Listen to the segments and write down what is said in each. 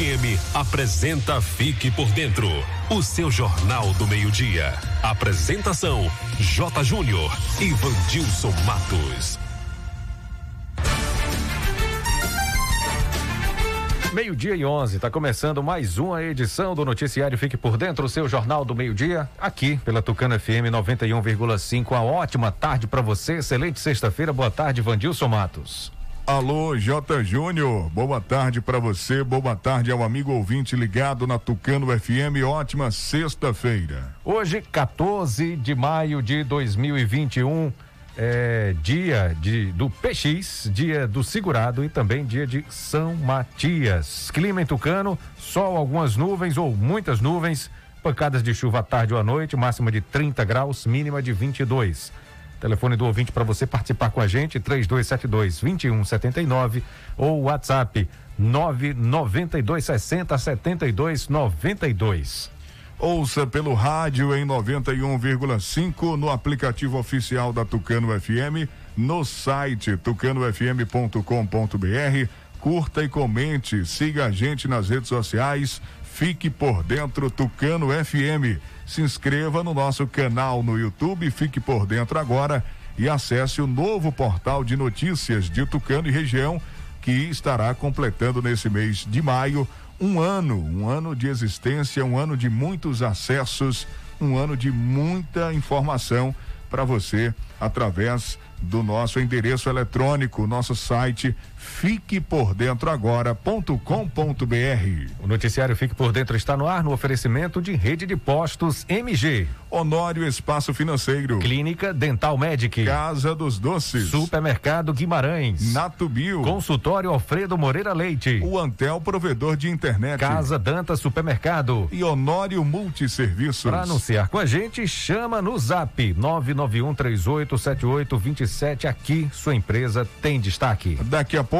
FM apresenta Fique por Dentro, o seu jornal do meio-dia. Apresentação: J. Júnior e Vandilson Matos. Meio-dia e 11, está começando mais uma edição do Noticiário Fique por Dentro, o seu jornal do meio-dia, aqui pela Tucana FM 91,5. Uma ótima tarde para você, excelente sexta-feira, boa tarde, Vandilson Matos. Alô, J. Júnior, boa tarde para você, boa tarde ao amigo ouvinte ligado na Tucano FM, ótima sexta-feira. Hoje, 14 de maio de 2021 é, dia de, do PX, dia do segurado e também dia de São Matias. Clima em Tucano, sol, algumas nuvens ou muitas nuvens, pancadas de chuva à tarde ou à noite, máxima de 30 graus, mínima de 22. Telefone do ouvinte para você participar com a gente, 3272 2179 ou WhatsApp 992 60 72 92. Ouça pelo rádio em 91,5 no aplicativo oficial da Tucano FM, no site tucanofm.com.br. Curta e comente, siga a gente nas redes sociais, fique por dentro Tucano FM. Se inscreva no nosso canal no YouTube, fique por dentro agora e acesse o novo portal de notícias de Tucano e região que estará completando nesse mês de maio um ano, um ano de existência, um ano de muitos acessos, um ano de muita informação para você através do nosso endereço eletrônico, nosso site fiquepordentroagora.com.br. O noticiário Fique por Dentro está no ar no oferecimento de rede de postos MG. Honório Espaço Financeiro. Clínica Dental Medic. Casa dos Doces. Supermercado Guimarães. Natubio. Consultório Alfredo Moreira Leite. O Antel Provedor de Internet. Casa Danta Supermercado. E Honório Multisserviços. Para anunciar com a gente, chama no zap 991 387827. Aqui, sua empresa tem destaque. Daqui a pouco,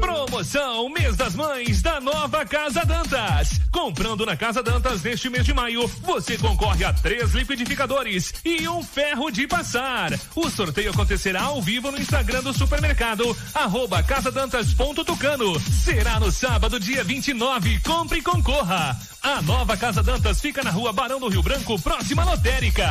Promoção Mês das Mães da Nova Casa Dantas. Comprando na Casa Dantas neste mês de maio, você concorre a três liquidificadores e um ferro de passar. O sorteio acontecerá ao vivo no Instagram do supermercado, arroba casadantas.tucano. Será no sábado, dia 29. Compre e concorra. A nova Casa Dantas fica na rua Barão do Rio Branco, próxima lotérica.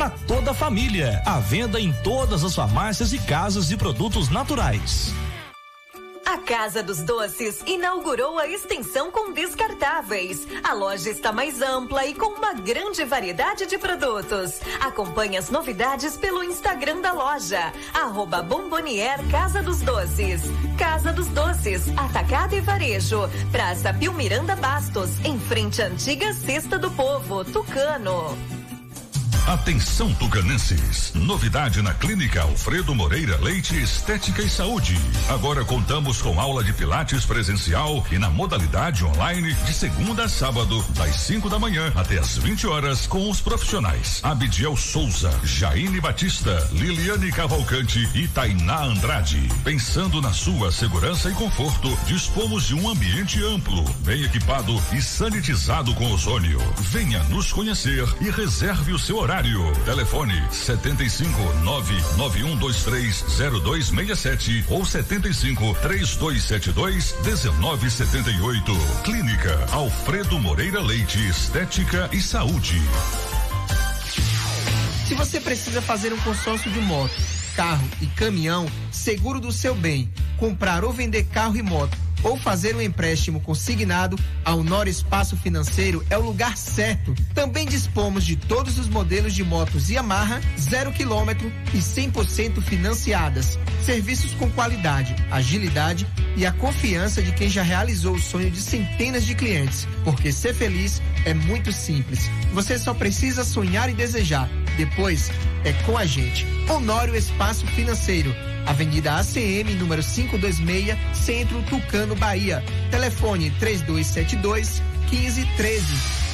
para toda a família. À venda em todas as farmácias e casas de produtos naturais. A Casa dos Doces inaugurou a extensão com descartáveis. A loja está mais ampla e com uma grande variedade de produtos. Acompanhe as novidades pelo Instagram da loja, arroba Bombonier Casa dos Doces. Casa dos Doces, Atacado e Varejo, Praça Pio Miranda Bastos, em frente à antiga Cesta do Povo, Tucano. Atenção tucanenses. Novidade na Clínica Alfredo Moreira Leite Estética e Saúde. Agora contamos com aula de pilates presencial e na modalidade online de segunda a sábado, das 5 da manhã até as 20 horas com os profissionais Abidiel Souza, Jaine Batista, Liliane Cavalcante e Tainá Andrade. Pensando na sua segurança e conforto, dispomos de um ambiente amplo, bem equipado e sanitizado com ozônio. Venha nos conhecer e reserve o seu horário. Telefone 75 99123 0267 ou 75 3272 1978. Clínica Alfredo Moreira Leite Estética e Saúde. Se você precisa fazer um consórcio de moto, carro e caminhão, seguro do seu bem, comprar ou vender carro e moto ou fazer um empréstimo consignado, a Honor Espaço Financeiro é o lugar certo. Também dispomos de todos os modelos de motos Yamaha, zero quilômetro e 100% financiadas. Serviços com qualidade, agilidade e a confiança de quem já realizou o sonho de centenas de clientes. Porque ser feliz é muito simples. Você só precisa sonhar e desejar. Depois é com a gente. Honório Espaço Financeiro. Avenida ACM, número 526, Centro Tucano, Bahia. Telefone 3272 1513.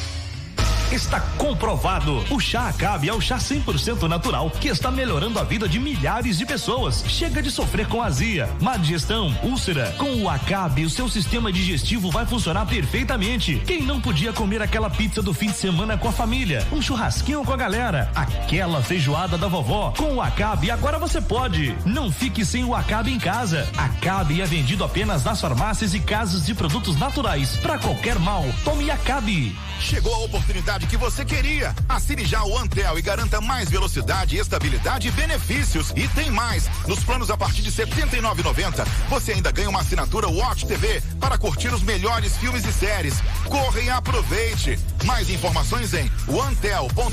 Está comprovado. O chá Acabe é o chá 100% natural que está melhorando a vida de milhares de pessoas. Chega de sofrer com azia, má digestão, úlcera. Com o Acabe, o seu sistema digestivo vai funcionar perfeitamente. Quem não podia comer aquela pizza do fim de semana com a família, um churrasquinho com a galera, aquela feijoada da vovó, com o Acabe agora você pode. Não fique sem o Acabe em casa. Acabe é vendido apenas nas farmácias e casas de produtos naturais. Para qualquer mal, tome Acabe. Chegou a oportunidade que você queria. Assine já o Antel e garanta mais velocidade, estabilidade e benefícios. E tem mais. Nos planos a partir de R$ 79,90, você ainda ganha uma assinatura Watch TV para curtir os melhores filmes e séries. Corre e aproveite. Mais informações em antel.com.br.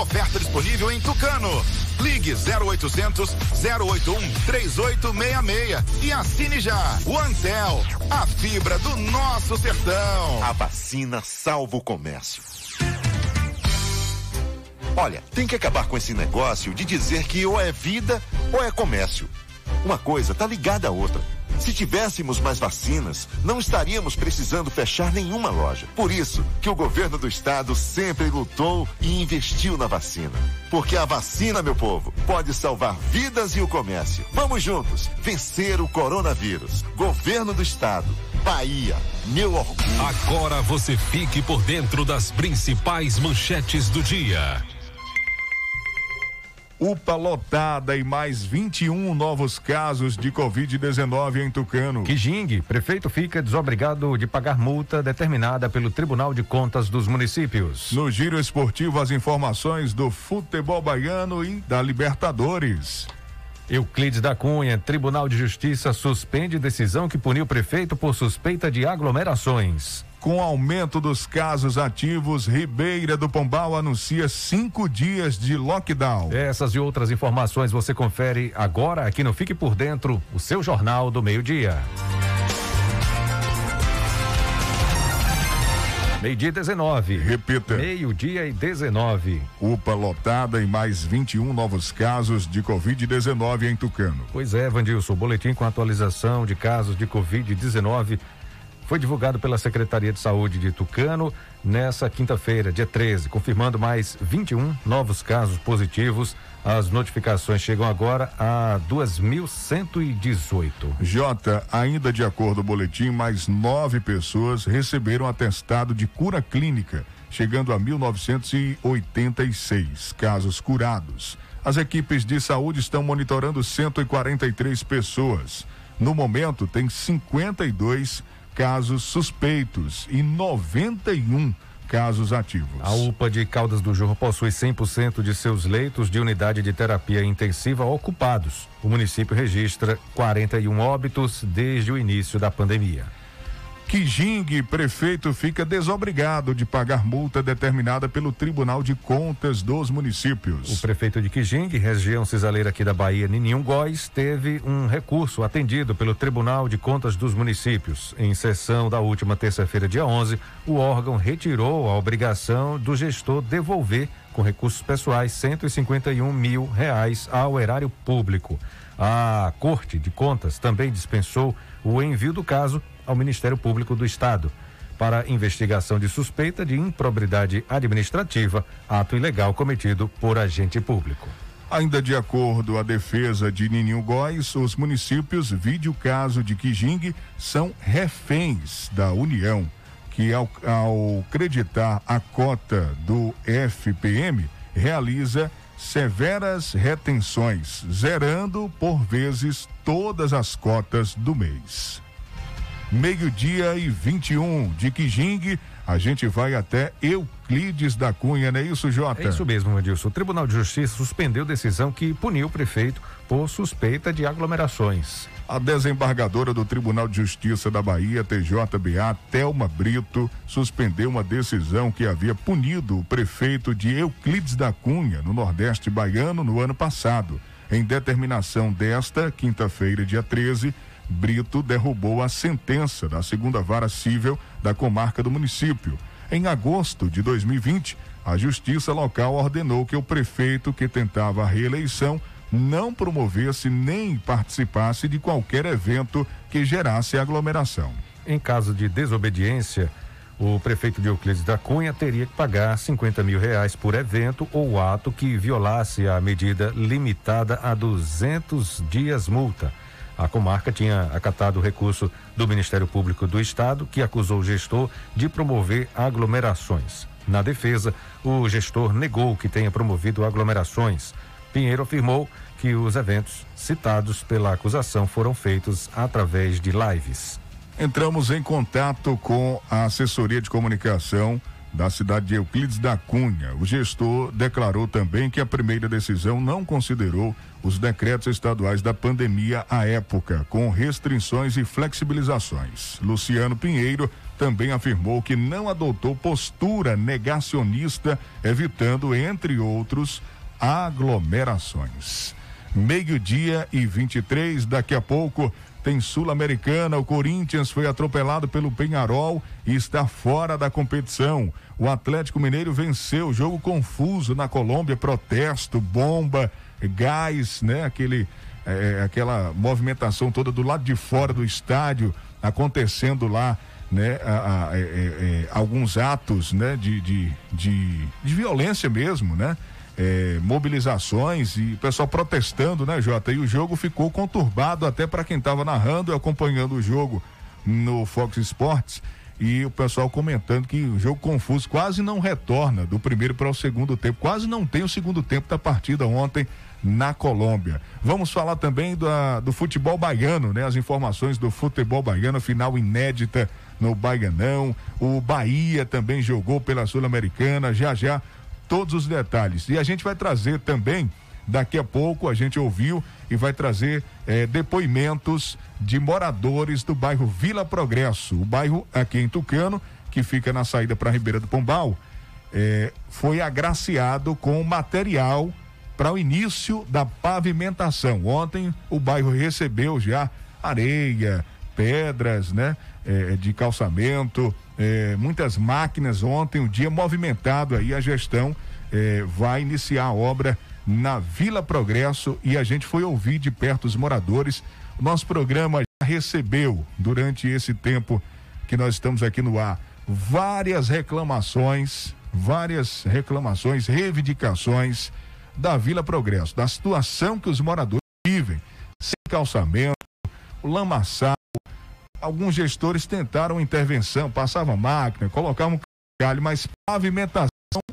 Oferta disponível em Tucano. Ligue 0800 081 3866 e assine já. O Antel, a fibra do nosso sertão. A vacina salva o comércio. Olha, tem que acabar com esse negócio de dizer que ou é vida ou é comércio. Uma coisa tá ligada à outra. Se tivéssemos mais vacinas, não estaríamos precisando fechar nenhuma loja. Por isso que o governo do estado sempre lutou e investiu na vacina. Porque a vacina, meu povo, pode salvar vidas e o comércio. Vamos juntos vencer o coronavírus. Governo do estado. Bahia, meu orgulho. Agora você fique por dentro das principais manchetes do dia. UPA lotada e mais 21 novos casos de Covid-19 em Tucano. Quijingue, prefeito fica desobrigado de pagar multa determinada pelo Tribunal de Contas dos Municípios. No giro esportivo, as informações do futebol baiano e da Libertadores. Euclides da Cunha, Tribunal de Justiça suspende decisão que puniu o prefeito por suspeita de aglomerações. Com aumento dos casos ativos, Ribeira do Pombal anuncia cinco dias de lockdown. Essas e outras informações você confere agora aqui no Fique por Dentro, o seu Jornal do Meio-Dia. Meio-dia 19. Repita. Meio-dia e 19. UPA lotada e mais 21 novos casos de Covid-19 em Tucano. Pois é, Vandilson, boletim com atualização de casos de Covid-19 foi divulgado pela Secretaria de Saúde de Tucano nessa quinta-feira, dia 13, confirmando mais 21 novos casos positivos. As notificações chegam agora a 2.118. Jota, ainda de acordo com o boletim, mais nove pessoas receberam atestado de cura clínica, chegando a 1.986 casos curados. As equipes de saúde estão monitorando 143 pessoas. No momento, tem 52 casos suspeitos e 91 casos ativos. A UPA de Caldas do Jorro possui 100% de seus leitos de unidade de terapia intensiva ocupados. O município registra 41 óbitos desde o início da pandemia. Kijing, prefeito fica desobrigado de pagar multa determinada pelo Tribunal de Contas dos Municípios. O prefeito de Kijing, região cisaleira aqui da Bahia, Nininho Góes, teve um recurso atendido pelo Tribunal de Contas dos Municípios. Em sessão da última terça-feira, dia 11, o órgão retirou a obrigação do gestor devolver, com recursos pessoais, 151 mil reais ao erário público. A Corte de Contas também dispensou o envio do caso ao Ministério Público do Estado para investigação de suspeita de improbidade administrativa, ato ilegal cometido por agente público. Ainda de acordo a defesa de Nininho Góes, os municípios, vide o caso de Kijing, são reféns da União, que ao, ao creditar a cota do FPM, realiza severas retenções, zerando por vezes todas as cotas do mês meio-dia e 21 de Kijing. A gente vai até Euclides da Cunha, não é isso, Jota? É isso mesmo, Edilson. O Tribunal de Justiça suspendeu decisão que puniu o prefeito por suspeita de aglomerações. A desembargadora do Tribunal de Justiça da Bahia, TJBA, Thelma Brito, suspendeu uma decisão que havia punido o prefeito de Euclides da Cunha, no Nordeste Baiano, no ano passado. Em determinação desta, quinta-feira, dia 13, Brito derrubou a sentença da segunda vara civil da comarca do município. Em agosto de 2020, a justiça local ordenou que o prefeito que tentava a reeleição não promovesse nem participasse de qualquer evento que gerasse aglomeração. Em caso de desobediência, o prefeito de Euclides da Cunha teria que pagar 50 mil reais por evento ou ato que violasse a medida limitada a 200 dias multa. A comarca tinha acatado o recurso do Ministério Público do Estado, que acusou o gestor de promover aglomerações. Na defesa, o gestor negou que tenha promovido aglomerações. Pinheiro afirmou que os eventos citados pela acusação foram feitos através de lives. Entramos em contato com a assessoria de comunicação da cidade de Euclides da Cunha. O gestor declarou também que a primeira decisão não considerou os decretos estaduais da pandemia à época, com restrições e flexibilizações. Luciano Pinheiro também afirmou que não adotou postura negacionista, evitando, entre outros, aglomerações. Meio-dia e 23, daqui a pouco tem Sul-Americana. O Corinthians foi atropelado pelo Penharol e está fora da competição. O Atlético Mineiro venceu, jogo confuso na Colômbia, protesto, bomba, gás, né? Aquele, é, aquela movimentação toda do lado de fora do estádio acontecendo lá. Né, a, a, é, é, alguns atos né, de, de, de, de violência mesmo, né? É, mobilizações e o pessoal protestando, né, Jota? E o jogo ficou conturbado até para quem estava narrando e acompanhando o jogo no Fox Sports. E o pessoal comentando que o jogo confuso quase não retorna do primeiro para o segundo tempo. Quase não tem o segundo tempo da partida ontem na Colômbia. Vamos falar também da, do futebol baiano, né? As informações do futebol baiano, final inédita no Baianão. O Bahia também jogou pela Sul-Americana. Já já todos os detalhes. E a gente vai trazer também, daqui a pouco, a gente ouviu e vai trazer eh, depoimentos de moradores do bairro Vila Progresso, o bairro aqui em Tucano, que fica na saída para Ribeira do Pombal, eh, foi agraciado com material para o início da pavimentação. Ontem o bairro recebeu já areia, pedras, né? Eh, de calçamento, é, muitas máquinas ontem, um dia movimentado aí, a gestão é, vai iniciar a obra na Vila Progresso e a gente foi ouvir de perto os moradores. Nosso programa já recebeu, durante esse tempo que nós estamos aqui no ar, várias reclamações, várias reclamações, reivindicações da Vila Progresso, da situação que os moradores vivem, sem calçamento, lamaçal, alguns gestores tentaram intervenção, passavam máquina, colocavam calho, mas pavimentação,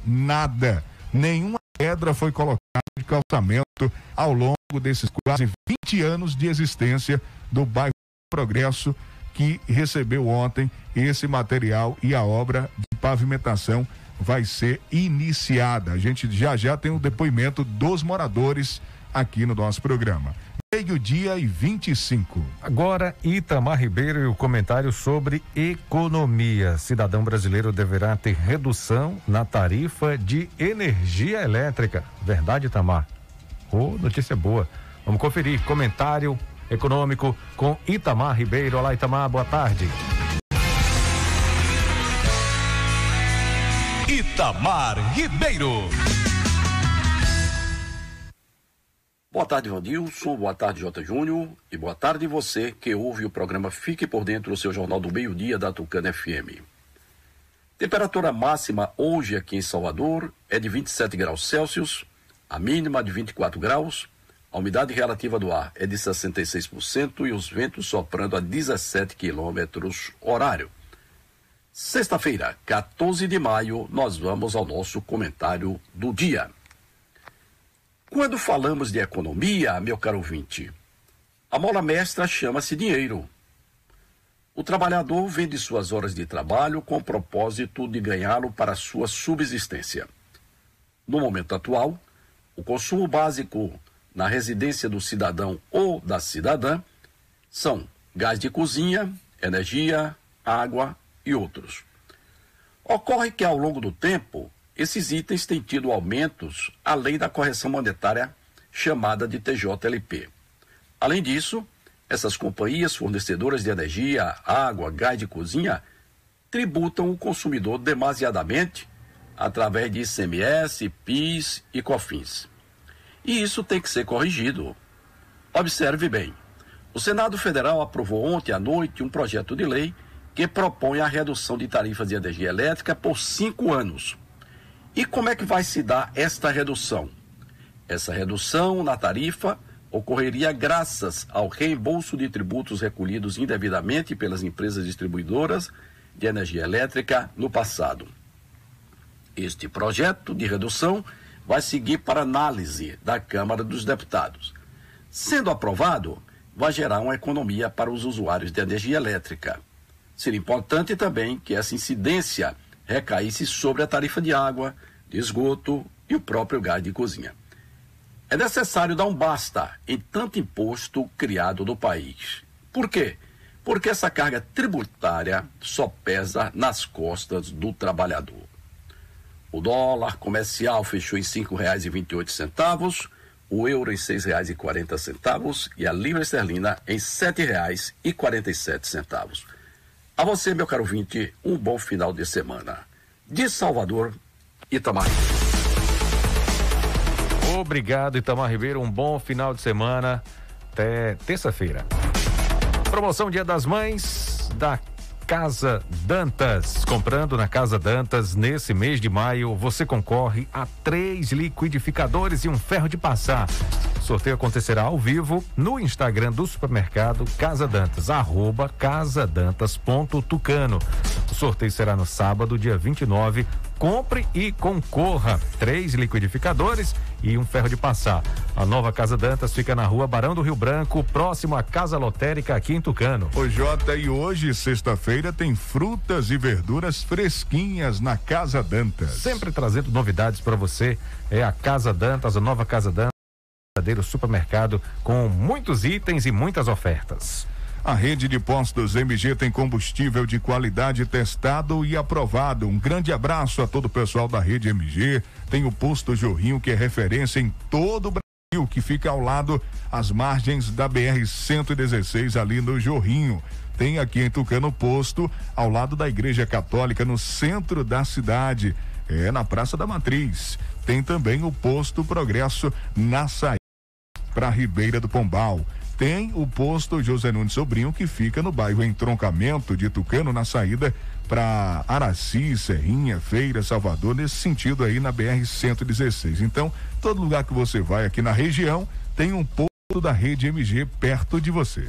nada. Nenhuma pedra foi colocada de calçamento ao longo desses quase 20 anos de existência do bairro Progresso, que recebeu ontem esse material e a obra de pavimentação vai ser iniciada. A gente já já tem o depoimento dos moradores aqui no nosso programa. Meio-dia e 25. Agora, Itamar Ribeiro e o comentário sobre economia. Cidadão brasileiro deverá ter redução na tarifa de energia elétrica. Verdade, Itamar? Oh, notícia boa. Vamos conferir. Comentário econômico com Itamar Ribeiro. Olá, Itamar, boa tarde. Itamar Ribeiro. Boa tarde, Vandilson. Boa tarde, J. Júnior. E boa tarde você que ouve o programa Fique por Dentro do seu Jornal do Meio-Dia da Tucana FM. Temperatura máxima hoje aqui em Salvador é de 27 graus Celsius, a mínima de 24 graus, a umidade relativa do ar é de 66% e os ventos soprando a 17 quilômetros horário. Sexta-feira, 14 de maio, nós vamos ao nosso comentário do dia. Quando falamos de economia, meu caro ouvinte, a mola mestra chama-se dinheiro. O trabalhador vende suas horas de trabalho com o propósito de ganhá-lo para sua subsistência. No momento atual, o consumo básico na residência do cidadão ou da cidadã são gás de cozinha, energia, água e outros. Ocorre que ao longo do tempo, esses itens têm tido aumentos além da correção monetária chamada de TJLP. Além disso, essas companhias fornecedoras de energia, água, gás de cozinha tributam o consumidor demasiadamente através de ICMS, PIS e COFINS. E isso tem que ser corrigido. Observe bem. O Senado Federal aprovou ontem à noite um projeto de lei que propõe a redução de tarifas de energia elétrica por cinco anos. E como é que vai se dar esta redução? Essa redução na tarifa ocorreria graças ao reembolso de tributos recolhidos indevidamente pelas empresas distribuidoras de energia elétrica no passado. Este projeto de redução vai seguir para análise da Câmara dos Deputados. Sendo aprovado, vai gerar uma economia para os usuários de energia elétrica. Seria importante também que essa incidência recaísse sobre a tarifa de água, de esgoto e o próprio gás de cozinha. É necessário dar um basta em tanto imposto criado no país. Por quê? Porque essa carga tributária só pesa nas costas do trabalhador. O dólar comercial fechou em R$ 5,28, o euro em R$ 6,40 e a libra esterlina em R$ 7,47. A você, meu caro vinte, um bom final de semana. De Salvador, Itamar. Obrigado, Itamar Ribeiro. Um bom final de semana. Até terça-feira. Promoção Dia das Mães da Casa Dantas. Comprando na Casa Dantas nesse mês de maio, você concorre a três liquidificadores e um ferro de passar. O sorteio acontecerá ao vivo no Instagram do supermercado Casa Dantas, arroba casadantas.tucano. O sorteio será no sábado, dia 29. Compre e concorra. Três liquidificadores e um ferro de passar. A nova Casa Dantas fica na rua Barão do Rio Branco, próximo à Casa Lotérica aqui em Tucano. Ô Jota, e hoje, sexta-feira, tem frutas e verduras fresquinhas na Casa Dantas. Sempre trazendo novidades para você. É a Casa Dantas, a nova Casa Dantas, verdadeiro supermercado com muitos itens e muitas ofertas. A rede de postos MG tem combustível de qualidade testado e aprovado. Um grande abraço a todo o pessoal da rede MG. Tem o posto Jorrinho, que é referência em todo o Brasil, que fica ao lado, às margens da BR-116, ali no Jorrinho. Tem aqui em Tucano Posto, ao lado da Igreja Católica, no centro da cidade. É na Praça da Matriz. Tem também o posto Progresso na saída para Ribeira do Pombal tem o posto José Nunes Sobrinho, que fica no bairro Entroncamento de Tucano, na saída para Araci, Serrinha, Feira, Salvador, nesse sentido aí na BR-116. Então, todo lugar que você vai aqui na região tem um posto da rede MG perto de você.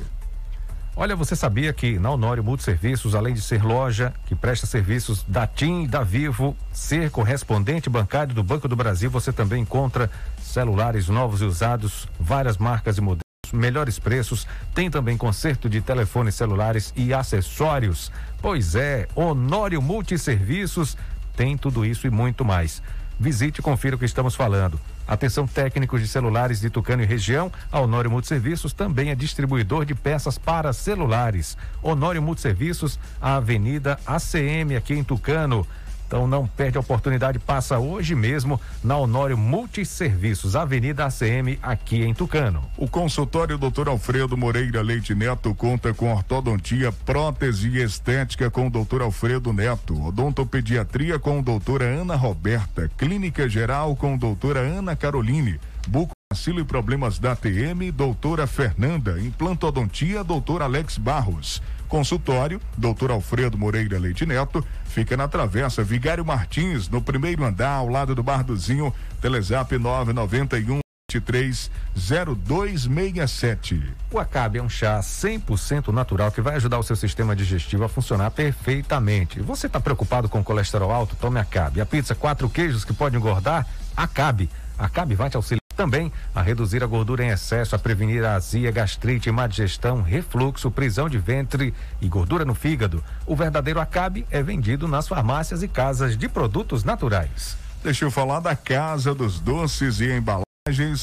Olha, você sabia que na Honório Multiserviços, além de ser loja que presta serviços da TIM e da Vivo, ser correspondente bancário do Banco do Brasil, você também encontra celulares novos e usados, várias marcas e modelos melhores preços, tem também conserto de telefones celulares e acessórios. Pois é, Honório Multiserviços tem tudo isso e muito mais. Visite e confira o que estamos falando. Atenção técnicos de celulares de Tucano e região, a Honório Multiserviços também é distribuidor de peças para celulares. Honório Multiserviços, a Avenida ACM aqui em Tucano. Então não perde a oportunidade, passa hoje mesmo na Honório Multiserviços, Avenida ACM, aqui em Tucano. O consultório Dr. Alfredo Moreira Leite Neto conta com ortodontia, prótese e estética com o Dr. Alfredo Neto, odontopediatria com doutora Ana Roberta, clínica geral com doutora Ana Caroline, buco Vacilo e problemas da TM, doutora Fernanda. Implantodontia, doutor Alex Barros. Consultório, doutor Alfredo Moreira Leite Neto, fica na Travessa Vigário Martins, no primeiro andar, ao lado do Barduzinho, Telezap 991 230267. O Acabe é um chá 100% natural que vai ajudar o seu sistema digestivo a funcionar perfeitamente. Você está preocupado com colesterol alto? Tome Acabe. A pizza quatro queijos que pode engordar? Acabe. Acabe vai te auxiliar também a reduzir a gordura em excesso, a prevenir a azia, gastrite, má digestão, refluxo, prisão de ventre e gordura no fígado. O verdadeiro Acabe é vendido nas farmácias e casas de produtos naturais. Deixa eu falar da Casa dos Doces e Embalagens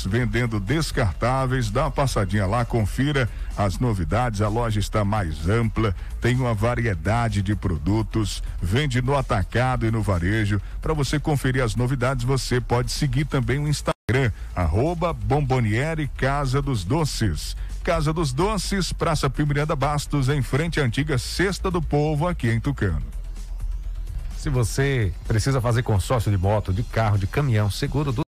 vendendo descartáveis. Dá uma passadinha lá, confira as novidades. A loja está mais ampla, tem uma variedade de produtos, vende no atacado e no varejo. Para você conferir as novidades, você pode seguir também o Instagram, arroba Bomboniere Casa dos Doces. Casa dos Doces, Praça Primiranda Bastos, em frente à antiga Cesta do Povo, aqui em Tucano. Se você precisa fazer consórcio de moto, de carro, de caminhão, seguro do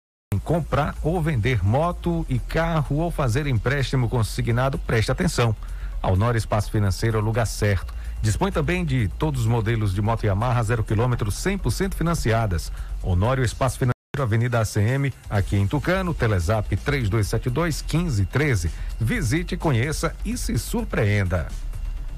comprar ou vender moto e carro ou fazer empréstimo consignado, preste atenção. A Honor Espaço Financeiro é o lugar certo. Dispõe também de todos os modelos de moto Yamaha zero quilômetro 100% financiadas. Honório Espaço Financeiro, Avenida ACM, aqui em Tucano, Telezap 3272 1513. Visite, conheça e se surpreenda.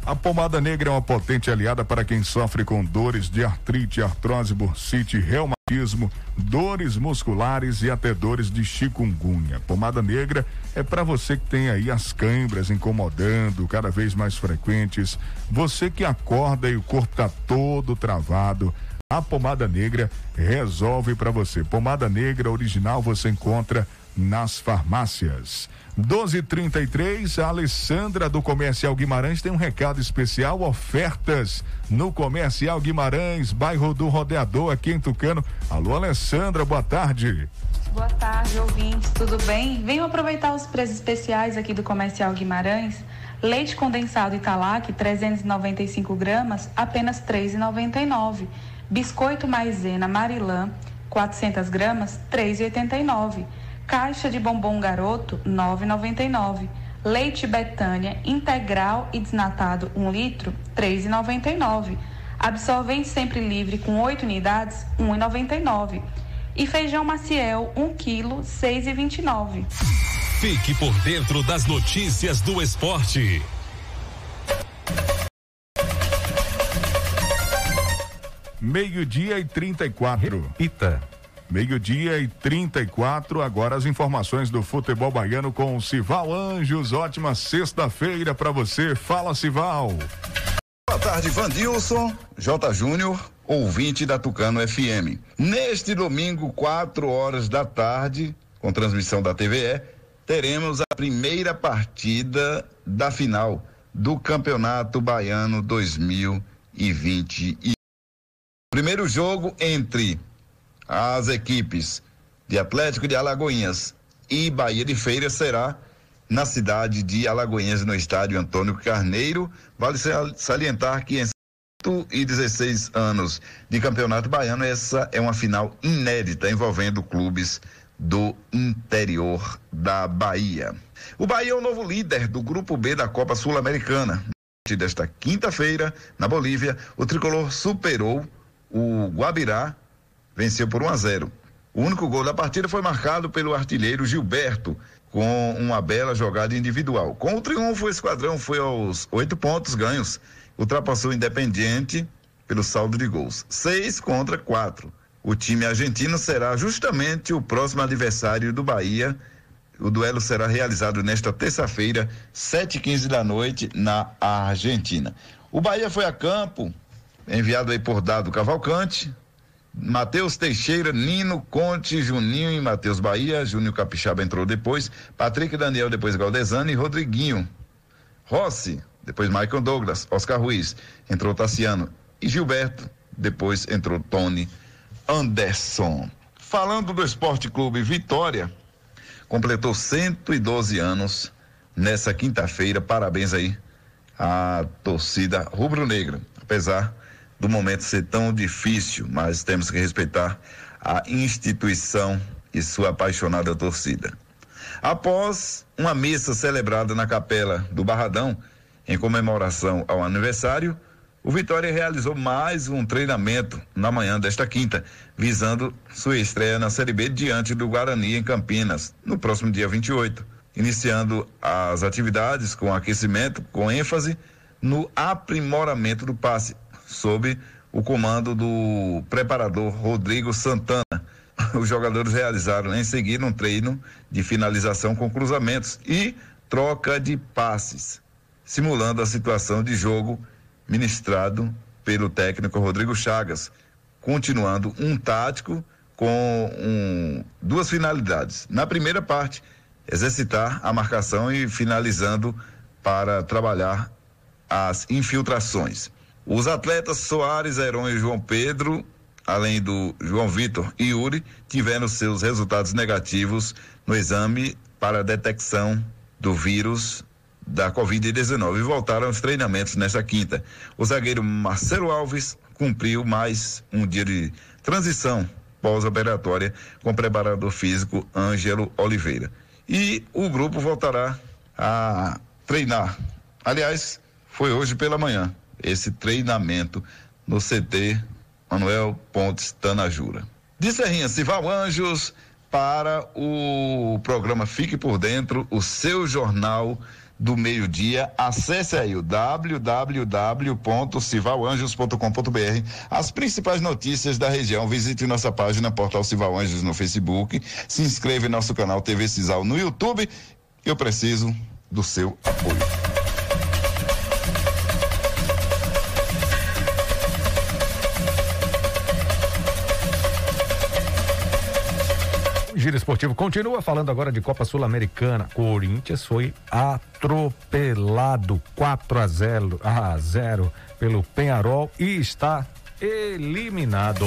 A pomada negra é uma potente aliada para quem sofre com dores de artrite, artrose, bursite, reumatismo, dores musculares e até dores de chikungunya. Pomada negra é para você que tem aí as câimbras incomodando, cada vez mais frequentes, você que acorda e o corpo tá todo travado. A pomada negra resolve para você. Pomada negra original você encontra nas farmácias. 1233, a Alessandra do Comercial Guimarães tem um recado especial, ofertas no Comercial Guimarães, bairro do Rodeador, aqui em Tucano. Alô, Alessandra, boa tarde. Boa tarde, ouvintes, tudo bem? Venham aproveitar os preços especiais aqui do Comercial Guimarães. Leite condensado Italac, 395 gramas, apenas R$ 3,99. Biscoito maisena Marilã, 400 gramas, R$ 3,89. Caixa de bombom garoto, 9,99. Leite Betânia integral e desnatado 1 litro, 3,99. Absorvente sempre livre com 8 unidades, 1,99. E feijão maciel, 1 quilo, 6,29. Fique por dentro das notícias do esporte. Meio-dia e 34. Repita. Meio-dia e 34. Agora as informações do futebol baiano com o Sival Anjos. Ótima sexta-feira para você. Fala, Sival. Boa tarde, Vandilson, J. Júnior, ouvinte da Tucano FM. Neste domingo, 4 horas da tarde, com transmissão da TVE, teremos a primeira partida da final do Campeonato Baiano 2021. Primeiro jogo entre as equipes de Atlético de Alagoinhas e Bahia de Feira será na cidade de Alagoinhas, no estádio Antônio Carneiro. Vale salientar que em 116 anos de campeonato baiano, essa é uma final inédita envolvendo clubes do interior da Bahia. O Bahia é o novo líder do grupo B da Copa Sul-Americana. Desta quinta-feira, na Bolívia, o tricolor superou o Guabirá venceu por 1 a 0. O único gol da partida foi marcado pelo artilheiro Gilberto, com uma bela jogada individual. Com o triunfo, o esquadrão foi aos oito pontos ganhos, ultrapassou o Independiente pelo saldo de gols. Seis contra quatro. O time argentino será justamente o próximo adversário do Bahia. O duelo será realizado nesta terça-feira, 7h15 da noite, na Argentina. O Bahia foi a campo, enviado aí por Dado Cavalcante, Matheus Teixeira, Nino, Conte, Juninho e Matheus Bahia. Júnior Capixaba entrou depois. Patrick Daniel, depois Galdesani e Rodriguinho. Rossi, depois Michael Douglas. Oscar Ruiz, entrou Tassiano. E Gilberto, depois entrou Tony Anderson. Falando do Esporte Clube Vitória, completou 112 anos nessa quinta-feira. Parabéns aí à torcida rubro-negra. Apesar do momento ser tão difícil, mas temos que respeitar a instituição e sua apaixonada torcida. Após uma missa celebrada na capela do Barradão, em comemoração ao aniversário, o Vitória realizou mais um treinamento na manhã desta quinta, visando sua estreia na Série B diante do Guarani em Campinas, no próximo dia 28, iniciando as atividades com aquecimento, com ênfase no aprimoramento do passe, sob o comando do preparador Rodrigo Santana. Os jogadores realizaram em seguida um treino de finalização com cruzamentos e troca de passes, simulando a situação de jogo ministrado pelo técnico Rodrigo Chagas, continuando um tático com um, duas finalidades. Na primeira parte, exercitar a marcação e finalizando para trabalhar as infiltrações. Os atletas Soares, Heron e João Pedro, além do João Vitor e Yuri, tiveram seus resultados negativos no exame para detecção do vírus da Covid-19 e voltaram aos treinamentos nesta quinta. O zagueiro Marcelo Alves cumpriu mais um dia de transição pós-operatória com o preparador físico Ângelo Oliveira. E o grupo voltará a treinar. Aliás, foi hoje pela manhã esse treinamento no CT Manuel Pontes Tanajura. De Serrinha, Cival Anjos para o programa Fique por Dentro, o seu jornal do meio-dia. Acesse aí o www.civalanjos.com.br. As principais notícias da região. Visite nossa página Portal Cival Anjos no Facebook. Se inscreva em nosso canal TV Cisal no YouTube. Eu preciso do seu apoio. Giro Esportivo continua falando agora de Copa Sul-Americana. Corinthians foi atropelado 4 a 0 a 0 pelo Penharol e está eliminado.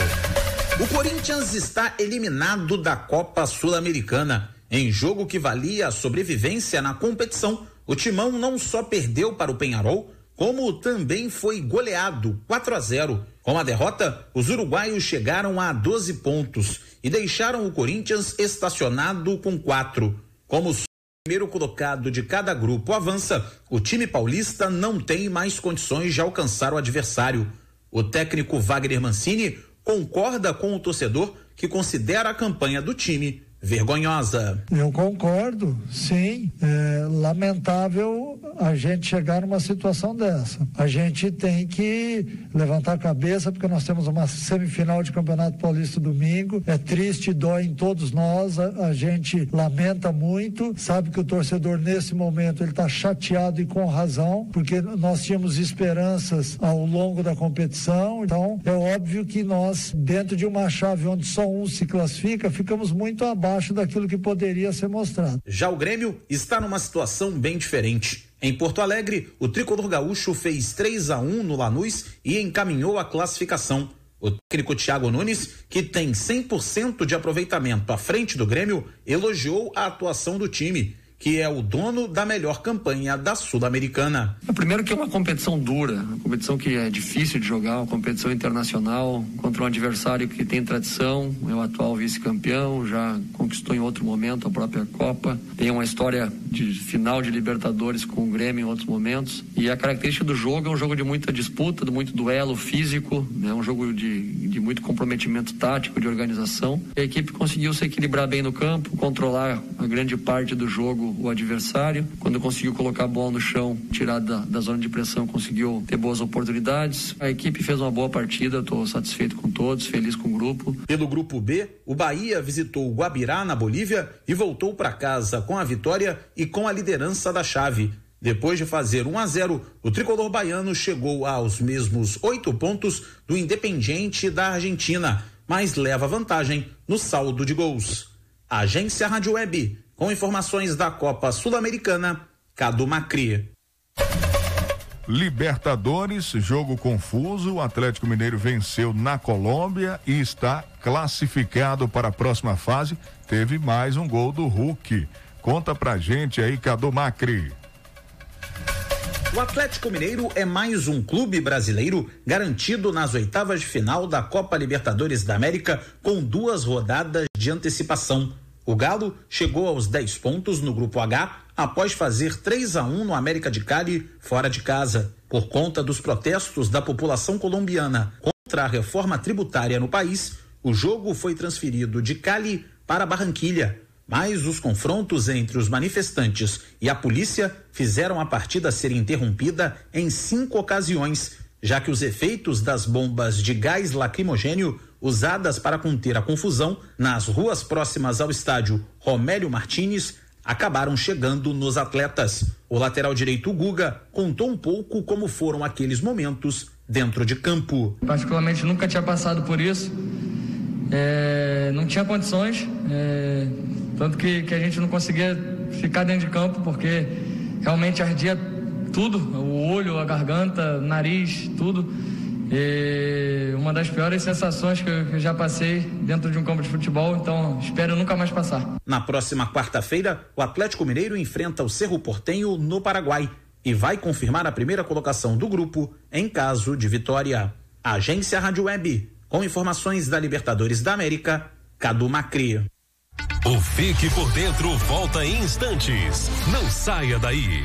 O Corinthians está eliminado da Copa Sul-Americana. Em jogo que valia a sobrevivência na competição, o Timão não só perdeu para o Penharol, como também foi goleado 4 a 0. Com a derrota, os uruguaios chegaram a 12 pontos e deixaram o Corinthians estacionado com quatro. Como o primeiro colocado de cada grupo avança, o time paulista não tem mais condições de alcançar o adversário. O técnico Wagner Mancini concorda com o torcedor que considera a campanha do time vergonhosa. Eu concordo, sim. É lamentável a gente chegar numa situação dessa. A gente tem que levantar a cabeça porque nós temos uma semifinal de Campeonato Paulista domingo. É triste, dói em todos nós. A, a gente lamenta muito. Sabe que o torcedor nesse momento ele está chateado e com razão porque nós tínhamos esperanças ao longo da competição. Então é óbvio que nós dentro de uma chave onde só um se classifica ficamos muito abaixo abaixo daquilo que poderia ser mostrado. Já o Grêmio está numa situação bem diferente. Em Porto Alegre, o tricolor gaúcho fez 3 a 1 no Lanús e encaminhou a classificação. O técnico Thiago Nunes, que tem 100% de aproveitamento à frente do Grêmio, elogiou a atuação do time que é o dono da melhor campanha da Sul-Americana. Primeiro que é uma competição dura, uma competição que é difícil de jogar, uma competição internacional contra um adversário que tem tradição, é o atual vice-campeão, já conquistou em outro momento a própria Copa, tem uma história de final de Libertadores com o Grêmio em outros momentos e a característica do jogo é um jogo de muita disputa, de muito duelo físico, é né? um jogo de, de muito comprometimento tático, de organização. A equipe conseguiu se equilibrar bem no campo, controlar a grande parte do jogo o adversário. Quando conseguiu colocar a bola no chão, tirar da, da zona de pressão, conseguiu ter boas oportunidades. A equipe fez uma boa partida, estou satisfeito com todos, feliz com o grupo. Pelo grupo B, o Bahia visitou o Guabirá, na Bolívia, e voltou para casa com a vitória e com a liderança da chave. Depois de fazer 1 a 0, o tricolor baiano chegou aos mesmos oito pontos do Independiente da Argentina. mas leva vantagem no saldo de gols. Agência Rádio Web, com informações da Copa Sul-Americana, Cadu Macri. Libertadores, jogo confuso. O Atlético Mineiro venceu na Colômbia e está classificado para a próxima fase. Teve mais um gol do Hulk. Conta pra gente aí, Cadu Macri. O Atlético Mineiro é mais um clube brasileiro garantido nas oitavas de final da Copa Libertadores da América com duas rodadas de antecipação. O Galo chegou aos 10 pontos no grupo H após fazer 3 a 1 no América de Cali fora de casa. Por conta dos protestos da população colombiana contra a reforma tributária no país, o jogo foi transferido de Cali para Barranquilha mas os confrontos entre os manifestantes e a polícia fizeram a partida ser interrompida em cinco ocasiões, já que os efeitos das bombas de gás lacrimogênio usadas para conter a confusão nas ruas próximas ao estádio Romélio Martins acabaram chegando nos atletas. O lateral direito Guga contou um pouco como foram aqueles momentos dentro de campo. Particularmente nunca tinha passado por isso. É, não tinha condições. É tanto que, que a gente não conseguia ficar dentro de campo porque realmente ardia tudo, o olho, a garganta, o nariz, tudo. E uma das piores sensações que eu, que eu já passei dentro de um campo de futebol, então espero nunca mais passar. Na próxima quarta-feira, o Atlético Mineiro enfrenta o Cerro Portenho no Paraguai e vai confirmar a primeira colocação do grupo em caso de vitória. Agência Rádio Web, com informações da Libertadores da América, Cadu Macri. O Fique por Dentro volta em instantes. Não saia daí.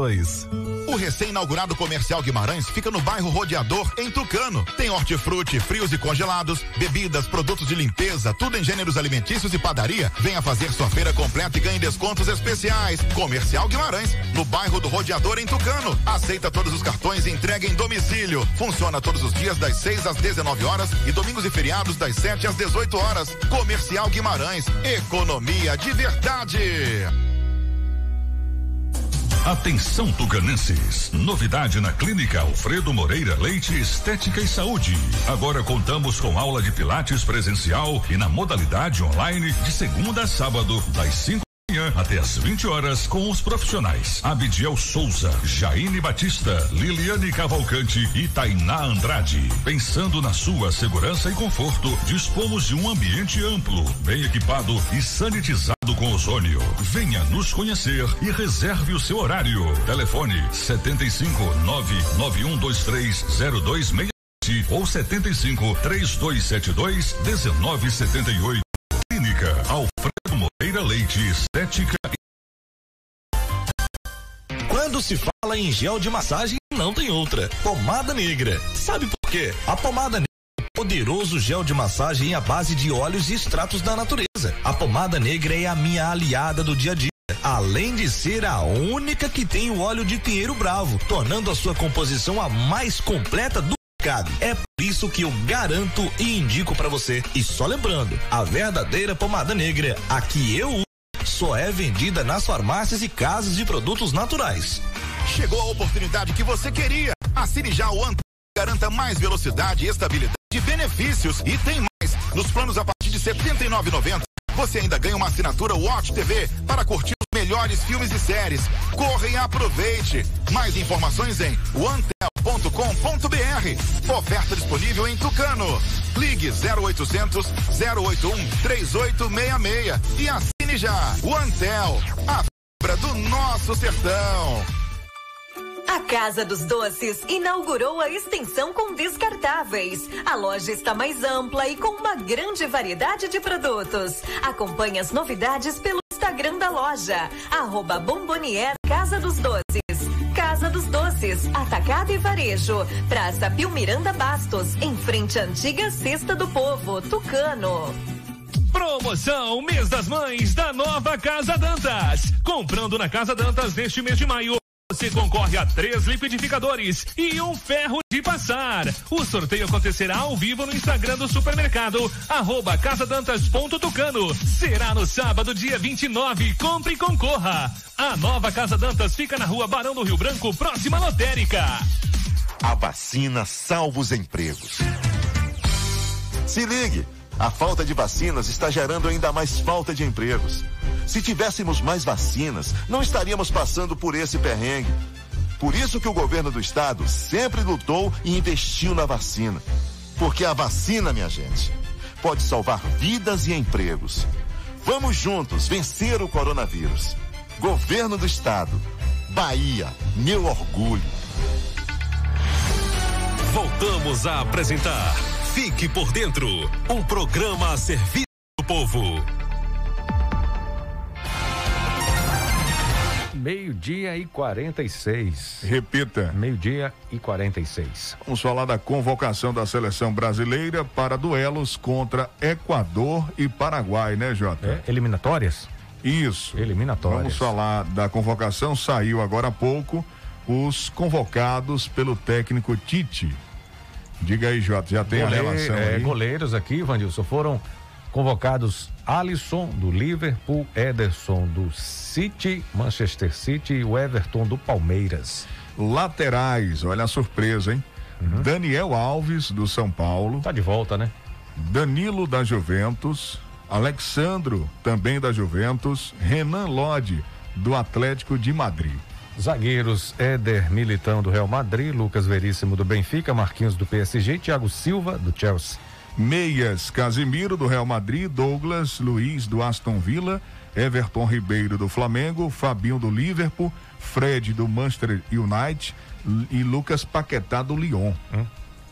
O recém-inaugurado Comercial Guimarães fica no bairro Rodeador, em Tucano. Tem hortifruti, frios e congelados, bebidas, produtos de limpeza, tudo em gêneros alimentícios e padaria. Venha fazer sua feira completa e ganhe descontos especiais. Comercial Guimarães, no bairro do Rodeador, em Tucano. Aceita todos os cartões e entrega em domicílio. Funciona todos os dias das 6 às 19 horas e domingos e feriados das 7 às 18 horas. Comercial Guimarães, economia de verdade. Atenção tucanenses, novidade na Clínica Alfredo Moreira Leite Estética e Saúde. Agora contamos com aula de pilates presencial e na modalidade online de segunda a sábado, das 5 manhã até às 20 horas com os profissionais Abidiel Souza, Jaine Batista, Liliane Cavalcante e Tainá Andrade. Pensando na sua segurança e conforto, dispomos de um ambiente amplo, bem equipado e sanitizado com ozônio. Venha nos conhecer e reserve o seu horário. Telefone 75 99123 0267 ou 75 3272 1978. Clínica Alfredo Moreira Leite Estética. Quando se fala em gel de massagem, não tem outra. Pomada negra. Sabe por quê? A pomada negra é poderoso gel de massagem à base de óleos e extratos da natureza. A pomada negra é a minha aliada do dia a dia. Além de ser a única que tem o óleo de pinheiro bravo, tornando a sua composição a mais completa do. É por isso que eu garanto e indico para você. E só lembrando, a verdadeira pomada negra, a que eu uso, só é vendida nas farmácias e casas de produtos naturais. Chegou a oportunidade que você queria. Assine já o Antel. Garanta mais velocidade, estabilidade benefícios. E tem mais. Nos planos a partir de R$ 79,90. Você ainda ganha uma assinatura Watch TV para curtir os melhores filmes e séries. Corra e aproveite. Mais informações em antel.com.br. Oferta disponível em Tucano. Ligue 0800 081 3866 e assine já. O Antel, a fibra do nosso sertão. A Casa dos Doces inaugurou a extensão com descartáveis. A loja está mais ampla e com uma grande variedade de produtos. Acompanhe as novidades pelo Instagram da loja, arroba Bombonier Casa dos Doces. Dos Doces, Atacado e Varejo, Praça Pio Miranda Bastos, em frente à antiga Cesta do Povo, Tucano. Promoção Mês das Mães da Nova Casa Dantas. Comprando na Casa Dantas neste mês de maio. Você concorre a três liquidificadores e um ferro de passar. O sorteio acontecerá ao vivo no Instagram do supermercado, arroba casadantas.tucano. Será no sábado, dia 29. Compre e concorra. A nova Casa Dantas fica na rua Barão do Rio Branco, próxima lotérica. A vacina salva os empregos. Se ligue, a falta de vacinas está gerando ainda mais falta de empregos. Se tivéssemos mais vacinas, não estaríamos passando por esse perrengue. Por isso que o governo do estado sempre lutou e investiu na vacina. Porque a vacina, minha gente, pode salvar vidas e empregos. Vamos juntos vencer o coronavírus. Governo do estado. Bahia, meu orgulho. Voltamos a apresentar Fique por Dentro um programa a serviço do povo. Meio-dia e 46. Repita. Meio-dia e 46. Vamos falar da convocação da seleção brasileira para duelos contra Equador e Paraguai, né, Jota? É, eliminatórias? Isso. Eliminatórias. Vamos falar da convocação. Saiu agora há pouco os convocados pelo técnico Tite. Diga aí, Jota, já tem Gole- a relação é, aí? Goleiros aqui, Vandilson, foram convocados Alisson do Liverpool, Ederson do City, Manchester City e o Everton do Palmeiras. Laterais, olha a surpresa, hein? Daniel Alves, do São Paulo. Tá de volta, né? Danilo, da Juventus. Alexandro, também da Juventus. Renan Lodi, do Atlético de Madrid. Zagueiros Éder Militão do Real Madrid, Lucas Veríssimo do Benfica, Marquinhos do PSG, Thiago Silva do Chelsea. Meias, Casimiro do Real Madrid, Douglas Luiz do Aston Villa, Everton Ribeiro do Flamengo, Fabinho do Liverpool, Fred do Manchester United e Lucas Paquetá do Lyon.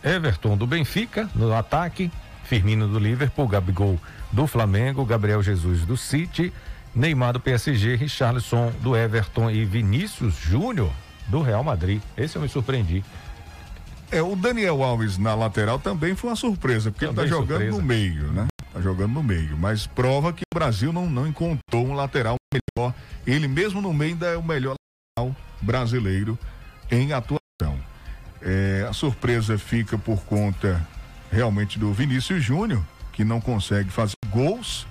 Everton do Benfica no ataque, Firmino do Liverpool, Gabigol do Flamengo, Gabriel Jesus do City, Neymar do PSG, Richarlison do Everton e Vinícius Júnior do Real Madrid. Esse eu me surpreendi. É, o Daniel Alves na lateral também foi uma surpresa, porque Também ele tá jogando surpresa. no meio, né? Tá jogando no meio, mas prova que o Brasil não, não encontrou um lateral melhor. Ele mesmo no meio ainda é o melhor lateral brasileiro em atuação. É, a surpresa fica por conta realmente do Vinícius Júnior, que não consegue fazer gols,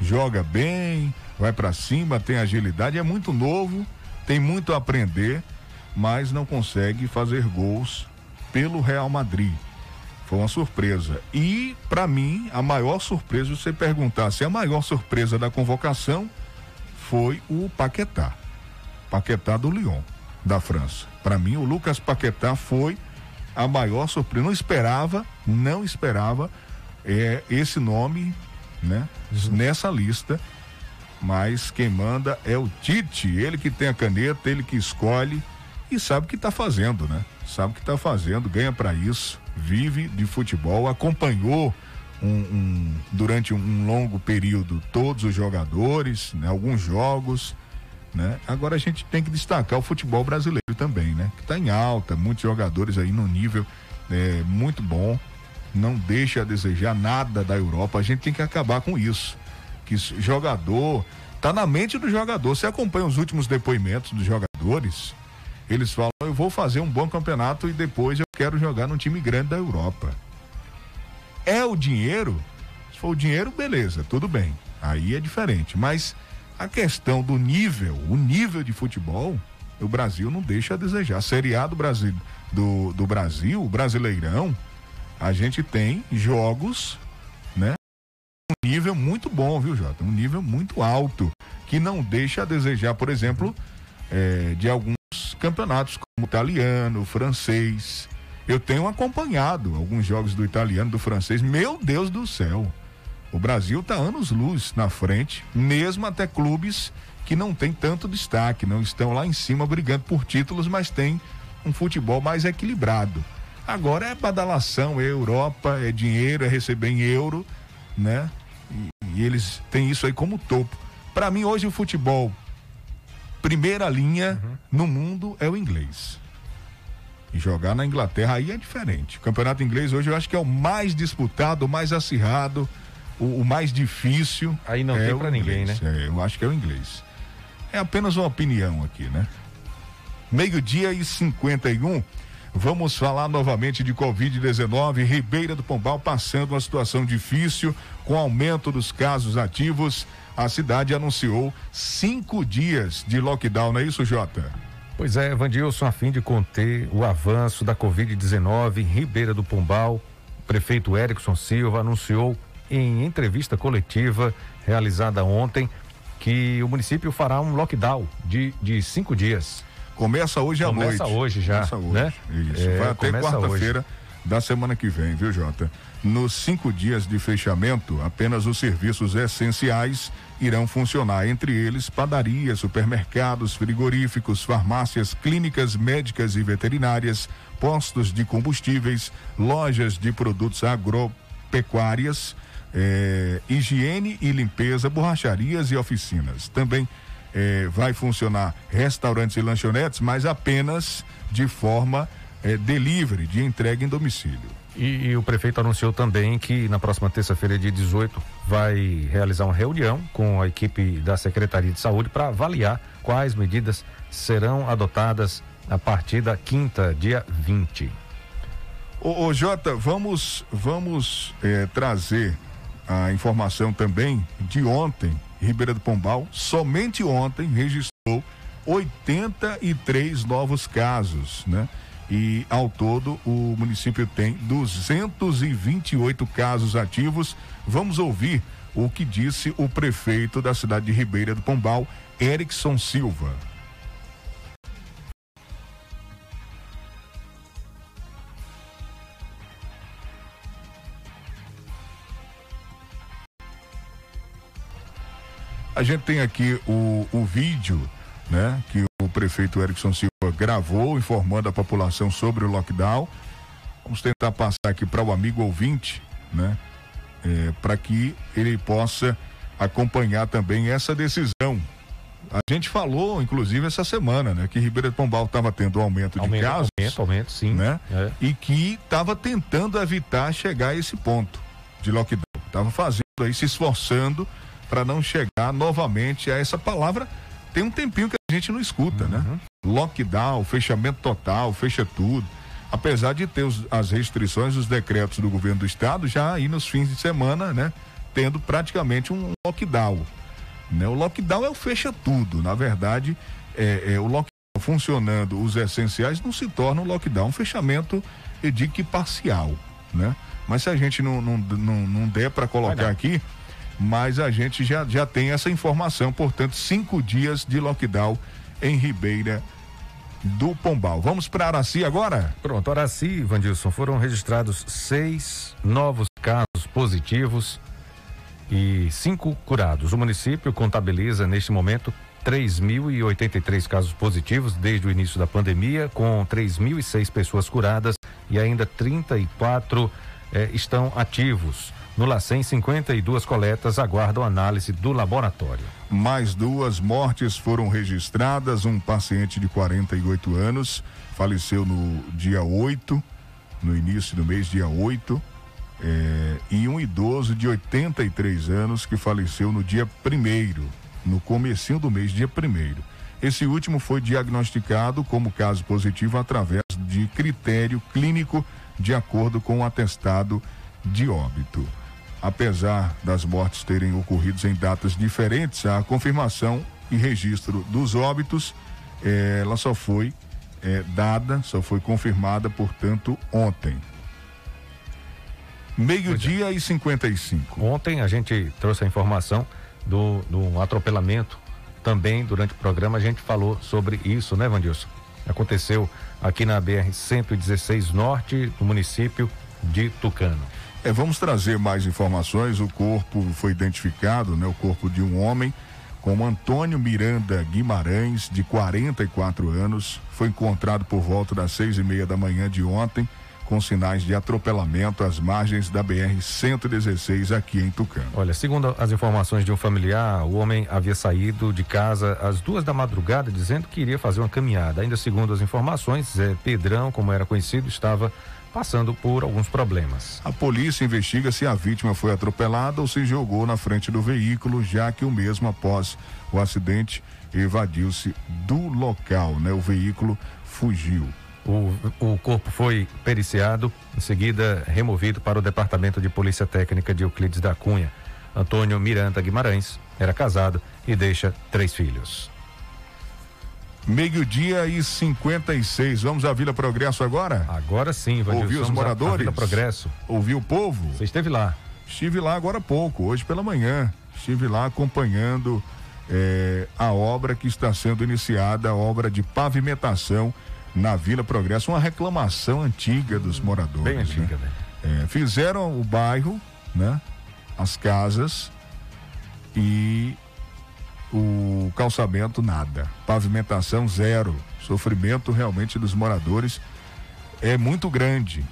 joga bem, vai pra cima, tem agilidade, é muito novo, tem muito a aprender, mas não consegue fazer gols pelo Real Madrid. Foi uma surpresa. E, pra mim, a maior surpresa, se você perguntar se a maior surpresa da convocação foi o Paquetá. Paquetá do Lyon, da França. Pra mim, o Lucas Paquetá foi a maior surpresa. Não esperava, não esperava é, esse nome, né? Nessa lista. Mas quem manda é o Tite, ele que tem a caneta, ele que escolhe e sabe o que está fazendo, né? Sabe o que está fazendo, ganha para isso, vive de futebol, acompanhou um, um- durante um longo período todos os jogadores, né? alguns jogos, né? Agora a gente tem que destacar o futebol brasileiro também, né? Que está em alta, muitos jogadores aí no nível é, muito bom, não deixa a desejar nada da Europa. A gente tem que acabar com isso. Que jogador tá na mente do jogador. Você acompanha os últimos depoimentos dos jogadores, eles falam: eu vou fazer um bom campeonato e depois eu quero jogar num time grande da Europa. É o dinheiro? Se for o dinheiro, beleza, tudo bem. Aí é diferente. Mas a questão do nível, o nível de futebol, o Brasil não deixa a desejar. A Série A do Brasil, do, do Brasil, o Brasileirão, a gente tem jogos, né? Um nível muito bom, viu, Jota? Um nível muito alto, que não deixa a desejar, por exemplo, eh, de alguns campeonatos como italiano, francês. Eu tenho acompanhado alguns jogos do italiano, do francês. Meu Deus do céu! O Brasil está anos luz na frente, mesmo até clubes que não têm tanto destaque, não estão lá em cima brigando por títulos, mas têm um futebol mais equilibrado. Agora é badalação, é Europa, é dinheiro, é receber em euro, né? E, e eles têm isso aí como topo. Para mim, hoje, o futebol, primeira linha uhum. no mundo é o inglês. E jogar na Inglaterra aí é diferente. O campeonato inglês hoje eu acho que é o mais disputado, o mais acirrado, o, o mais difícil. Aí não é tem para ninguém, né? É, eu acho que é o inglês. É apenas uma opinião aqui, né? Meio-dia e 51. Vamos falar novamente de Covid-19. Ribeira do Pombal passando uma situação difícil com aumento dos casos ativos. A cidade anunciou cinco dias de lockdown, não é isso, Jota? Pois é, Vandilson, a fim de conter o avanço da Covid-19 em Ribeira do Pombal, o prefeito Erickson Silva anunciou em entrevista coletiva realizada ontem que o município fará um lockdown de, de cinco dias. Começa hoje à noite. Começa hoje já. Começa hoje. Né? Isso. É, Vai até quarta-feira da semana que vem, viu, Jota? Nos cinco dias de fechamento, apenas os serviços essenciais irão funcionar, entre eles padarias, supermercados, frigoríficos, farmácias, clínicas médicas e veterinárias, postos de combustíveis, lojas de produtos agropecuárias, eh, higiene e limpeza, borracharias e oficinas. Também eh, vai funcionar restaurantes e lanchonetes, mas apenas de forma eh, delivery, de entrega em domicílio. E, e, o prefeito anunciou também que na próxima terça-feira, dia 18, vai realizar uma reunião com a equipe da Secretaria de Saúde para avaliar quais medidas serão adotadas a partir da quinta, dia 20. Ô, ô Jota, vamos, vamos eh, trazer a informação também de ontem, Ribeira do Pombal, somente ontem registrou 83 novos casos, né? e ao todo o município tem 228 casos ativos. Vamos ouvir o que disse o prefeito da cidade de Ribeira do Pombal, Erickson Silva. A gente tem aqui o, o vídeo, né, que o prefeito Erickson Silva gravou informando a população sobre o lockdown. Vamos tentar passar aqui para o amigo ouvinte, né? É, para que ele possa acompanhar também essa decisão. A gente falou, inclusive, essa semana, né? Que Ribeira de Pombal estava tendo um aumento, aumento, de casos. Aumento, aumento, sim. Né? É. E que estava tentando evitar chegar a esse ponto de lockdown. Estava fazendo aí, se esforçando para não chegar novamente a essa palavra. Tem um tempinho que a gente não escuta, né? uhum. né? lockdown, fechamento total, fecha tudo. Apesar de ter os, as restrições, os decretos do governo do estado, já aí nos fins de semana, né? Tendo praticamente um lockdown. Né? O lockdown é o fecha tudo. Na verdade, é, é o lockdown funcionando, os essenciais, não se torna um lockdown, um fechamento, eu digo que parcial, né? Mas se a gente não, não, não, não der para colocar aqui, mas a gente já, já tem essa informação, portanto, cinco dias de lockdown em Ribeira do Pombal. Vamos para Araci agora? Pronto, Araci, Vandilson, foram registrados seis novos casos positivos e cinco curados. O município contabiliza neste momento 3.083 casos positivos desde o início da pandemia, com 3.006 pessoas curadas e ainda 34 eh, estão ativos. No LACEN, 52 coletas aguardam análise do laboratório. Mais duas mortes foram registradas. Um paciente de 48 anos faleceu no dia 8, no início do mês, dia 8. É, e um idoso de 83 anos que faleceu no dia 1 no comecinho do mês, dia 1 Esse último foi diagnosticado como caso positivo através de critério clínico de acordo com o atestado de óbito apesar das mortes terem ocorrido em datas diferentes, a confirmação e registro dos óbitos, eh, ela só foi eh, dada, só foi confirmada, portanto, ontem. Meio-dia é. e 55. Ontem a gente trouxe a informação do, do atropelamento. Também durante o programa a gente falou sobre isso, né, Vandilson? Aconteceu aqui na BR-116 Norte, no município de Tucano. É, vamos trazer mais informações. O corpo foi identificado, né? O corpo de um homem como Antônio Miranda Guimarães, de 44 anos, foi encontrado por volta das seis e meia da manhã de ontem com sinais de atropelamento às margens da BR-116 aqui em Tucano. Olha, segundo as informações de um familiar, o homem havia saído de casa às duas da madrugada dizendo que iria fazer uma caminhada. Ainda segundo as informações, Zé Pedrão, como era conhecido, estava passando por alguns problemas. A polícia investiga se a vítima foi atropelada ou se jogou na frente do veículo, já que o mesmo, após o acidente, evadiu-se do local, né? O veículo fugiu. O, o corpo foi periciado, em seguida removido para o Departamento de Polícia Técnica de Euclides da Cunha. Antônio Miranda Guimarães era casado e deixa três filhos. Meio-dia e 56. Vamos à Vila Progresso agora? Agora sim, vai Ouviu os moradores? Vila Progresso. Ouviu o povo? Você esteve lá? Estive lá agora há pouco, hoje pela manhã. Estive lá acompanhando eh, a obra que está sendo iniciada, a obra de pavimentação na Vila Progresso, uma reclamação antiga dos moradores. Bem antiga, né? É, fizeram o bairro, né? As casas e o calçamento nada, pavimentação zero, sofrimento realmente dos moradores é muito grande,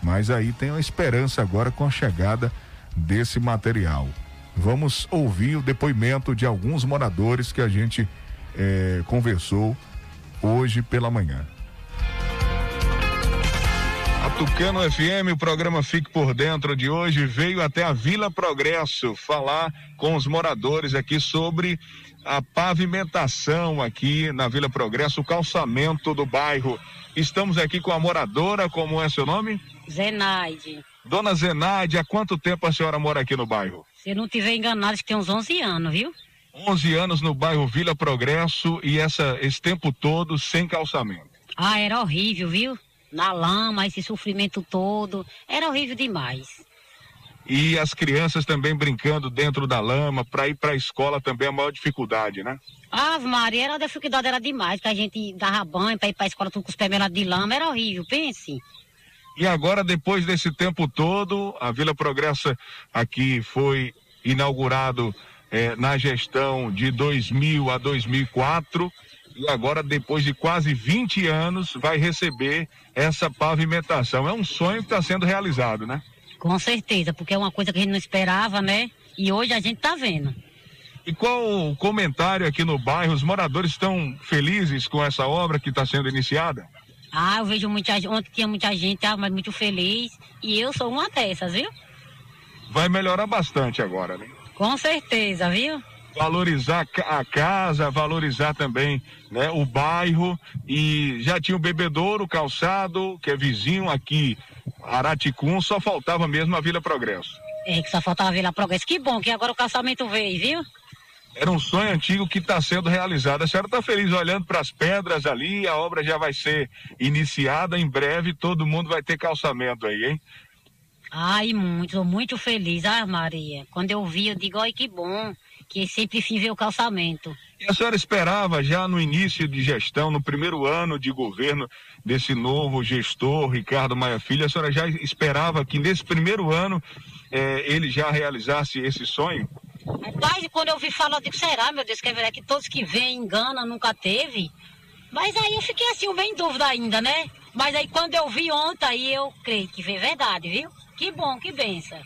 mas aí tem a esperança agora com a chegada desse material. Vamos ouvir o depoimento de alguns moradores que a gente eh, conversou hoje pela manhã. A Tucano FM, o programa Fique por Dentro de hoje, veio até a Vila Progresso falar com os moradores aqui sobre a pavimentação aqui na Vila Progresso, o calçamento do bairro. Estamos aqui com a moradora, como é seu nome? Zenaide. Dona Zenaide, há quanto tempo a senhora mora aqui no bairro? Se eu não tiver enganado, acho que tem uns 11 anos, viu? 11 anos no bairro Vila Progresso e essa, esse tempo todo sem calçamento. Ah, era horrível, viu? Na lama, esse sofrimento todo. Era horrível demais. E as crianças também brincando dentro da lama, para ir para a escola também é a maior dificuldade, né? Ave Maria, era a dificuldade era demais, que a gente dava banho para ir para a escola tudo com os pés melados de lama, era horrível, pense. E agora, depois desse tempo todo, a Vila Progressa aqui foi inaugurado eh, na gestão de 2000 a 2004 e agora, depois de quase 20 anos, vai receber essa pavimentação. É um sonho que está sendo realizado, né? Com certeza, porque é uma coisa que a gente não esperava, né? E hoje a gente tá vendo. E qual o comentário aqui no bairro? Os moradores estão felizes com essa obra que está sendo iniciada? Ah, eu vejo muita gente, ontem tinha muita gente, ah, mas muito feliz. E eu sou uma dessas, viu? Vai melhorar bastante agora, né? Com certeza, viu? Valorizar a casa, valorizar também né, o bairro. E já tinha o Bebedouro, calçado, que é vizinho aqui, Araticum, só faltava mesmo a Vila Progresso. É, que só faltava a Vila Progresso. Que bom que agora o calçamento veio, viu? Era um sonho antigo que está sendo realizado. A senhora está feliz olhando para as pedras ali, a obra já vai ser iniciada em breve, todo mundo vai ter calçamento aí, hein? Ai, muito, muito feliz, ah, Maria. Quando eu vi, eu digo, ai, que bom, que sempre ver o calçamento. E a senhora esperava já no início de gestão, no primeiro ano de governo desse novo gestor, Ricardo Maia Filho, a senhora já esperava que nesse primeiro ano eh, ele já realizasse esse sonho? Rapaz, quando eu vi falar, eu digo, será, meu Deus, que é verdade que todos que vêm enganam, nunca teve? Mas aí eu fiquei assim, bem em dúvida ainda, né? Mas aí quando eu vi ontem, aí eu creio que foi verdade, viu? Que bom, que benção.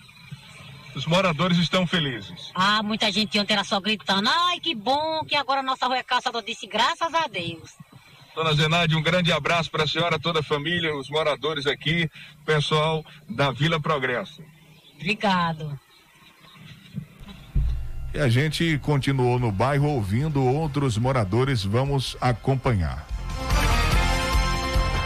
Os moradores estão felizes. Ah, muita gente ontem era só gritando, ai, que bom que agora a nossa rua é calçada. Disse, graças a Deus. Dona Zenaide, um grande abraço para a senhora, toda a família, os moradores aqui, pessoal da Vila Progresso. Obrigado. E a gente continuou no bairro ouvindo outros moradores, vamos acompanhar.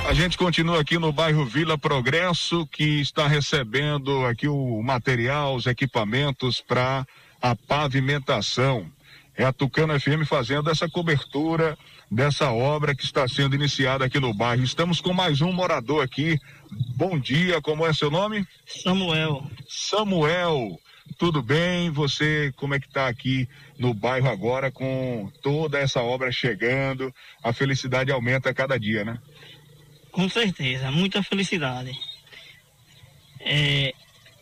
A gente continua aqui no bairro Vila Progresso, que está recebendo aqui o material, os equipamentos para a pavimentação. É a Tucano FM fazendo essa cobertura dessa obra que está sendo iniciada aqui no bairro. Estamos com mais um morador aqui. Bom dia, como é seu nome? Samuel. Samuel, tudo bem? Você, como é que está aqui no bairro agora com toda essa obra chegando? A felicidade aumenta a cada dia, né? Com certeza, muita felicidade. É,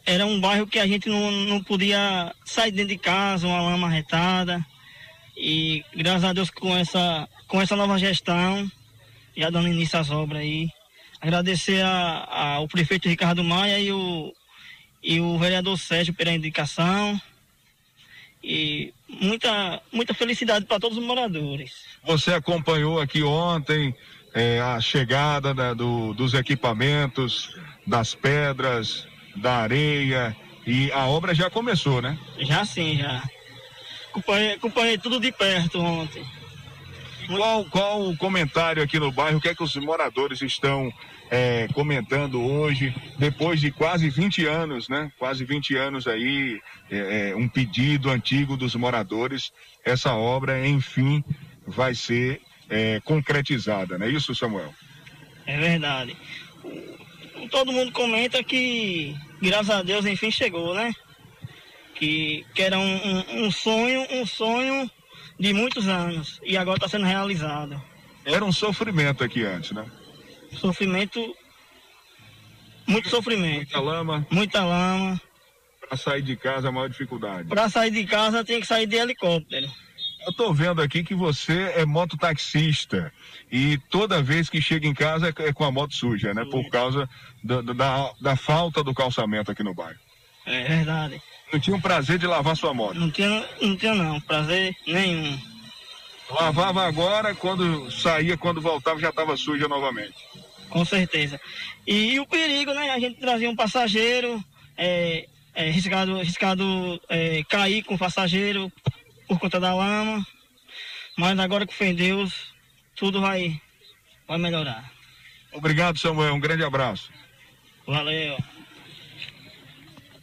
era um bairro que a gente não, não podia sair dentro de casa, uma lama retada. E graças a Deus com essa, com essa nova gestão, já dando início às obras aí. Agradecer a, ao prefeito Ricardo Maia e o, e o vereador Sérgio pela indicação. E muita, muita felicidade para todos os moradores. Você acompanhou aqui ontem é, a chegada da, do, dos equipamentos, das pedras, da areia e a obra já começou, né? Já sim, já. Acompanhei, acompanhei tudo de perto ontem. Qual, qual o comentário aqui no bairro? O que é que os moradores estão é, comentando hoje, depois de quase 20 anos, né? Quase 20 anos aí, é, é, um pedido antigo dos moradores. Essa obra, enfim, vai ser é, concretizada, não é isso, Samuel? É verdade. Todo mundo comenta que, graças a Deus, enfim chegou, né? Que, que era um, um, um sonho, um sonho de muitos anos e agora está sendo realizado. Era um sofrimento aqui antes, né? Sofrimento, muito sofrimento. Muita lama. Muita lama. Para sair de casa a maior dificuldade. Para sair de casa tem que sair de helicóptero. Eu tô vendo aqui que você é mototaxista e toda vez que chega em casa é, é com a moto suja, né? Por causa da, da, da falta do calçamento aqui no bairro. É verdade. Não tinha o prazer de lavar sua moto? Não tinha, não tinha não, prazer nenhum. Lavava agora, quando saía, quando voltava já estava suja novamente. Com certeza. E, o perigo, né? A gente trazia um passageiro, é, é, riscado, riscado é, cair com o passageiro por conta da lama. Mas agora que foi Deus, tudo vai, vai melhorar. Obrigado, Samuel. Um grande abraço. Valeu.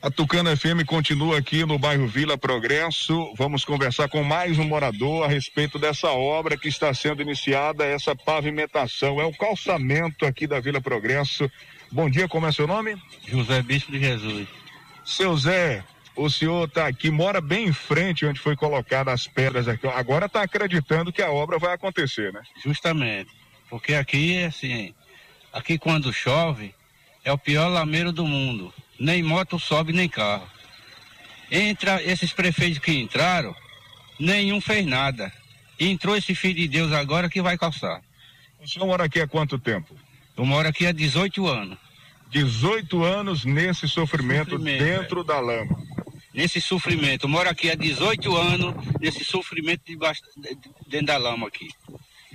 A Tucana FM continua aqui no bairro Vila Progresso. Vamos conversar com mais um morador a respeito dessa obra que está sendo iniciada, essa pavimentação. É o calçamento aqui da Vila Progresso. Bom dia, como é seu nome? José Bispo de Jesus. Seu Zé, o senhor está aqui, mora bem em frente onde foi colocada as pedras aqui. Agora está acreditando que a obra vai acontecer, né? Justamente. Porque aqui, assim, aqui quando chove, é o pior lameiro do mundo nem moto sobe, nem carro. Entra esses prefeitos que entraram, nenhum fez nada. entrou esse filho de Deus agora que vai calçar. O senhor mora aqui há quanto tempo? Eu moro aqui há 18 anos. 18 anos nesse sofrimento, sofrimento dentro é. da lama. Nesse sofrimento. Eu moro aqui há 18 anos nesse sofrimento debaixo, dentro da lama aqui.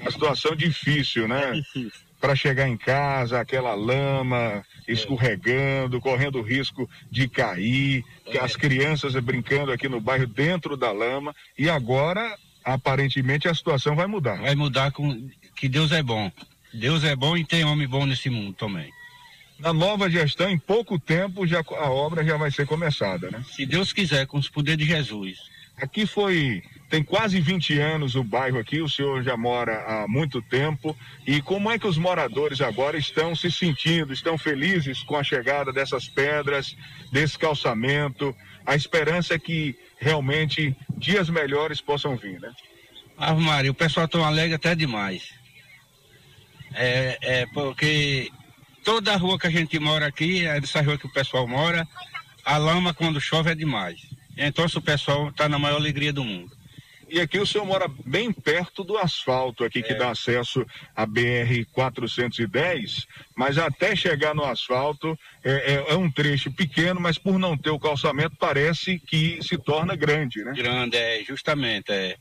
Uma situação difícil, né? É difícil. Para chegar em casa, aquela lama, escorregando, correndo o risco de cair, que as crianças brincando aqui no bairro dentro da lama e agora aparentemente a situação vai mudar. Vai mudar com que Deus é bom. Deus é bom e tem homem bom nesse mundo também. Na nova gestão, em pouco tempo, já a obra já vai ser começada, né? Se Deus quiser, com os poderes de Jesus. Aqui foi tem quase 20 anos o bairro aqui, o senhor já mora há muito tempo. E como é que os moradores agora estão se sentindo? Estão felizes com a chegada dessas pedras, desse calçamento? A esperança é que realmente dias melhores possam vir, né? Ave Maria, o pessoal tão alegre até demais. É, é porque toda a rua que a gente mora aqui, é dessa rua que o pessoal mora, a lama quando chove é demais. Então o pessoal está na maior alegria do mundo. E aqui o senhor mora bem perto do asfalto aqui que é. dá acesso à BR 410, mas até chegar no asfalto é, é, é, um trecho pequeno, mas por não ter o calçamento parece que se torna grande, né? Grande, é, justamente, é.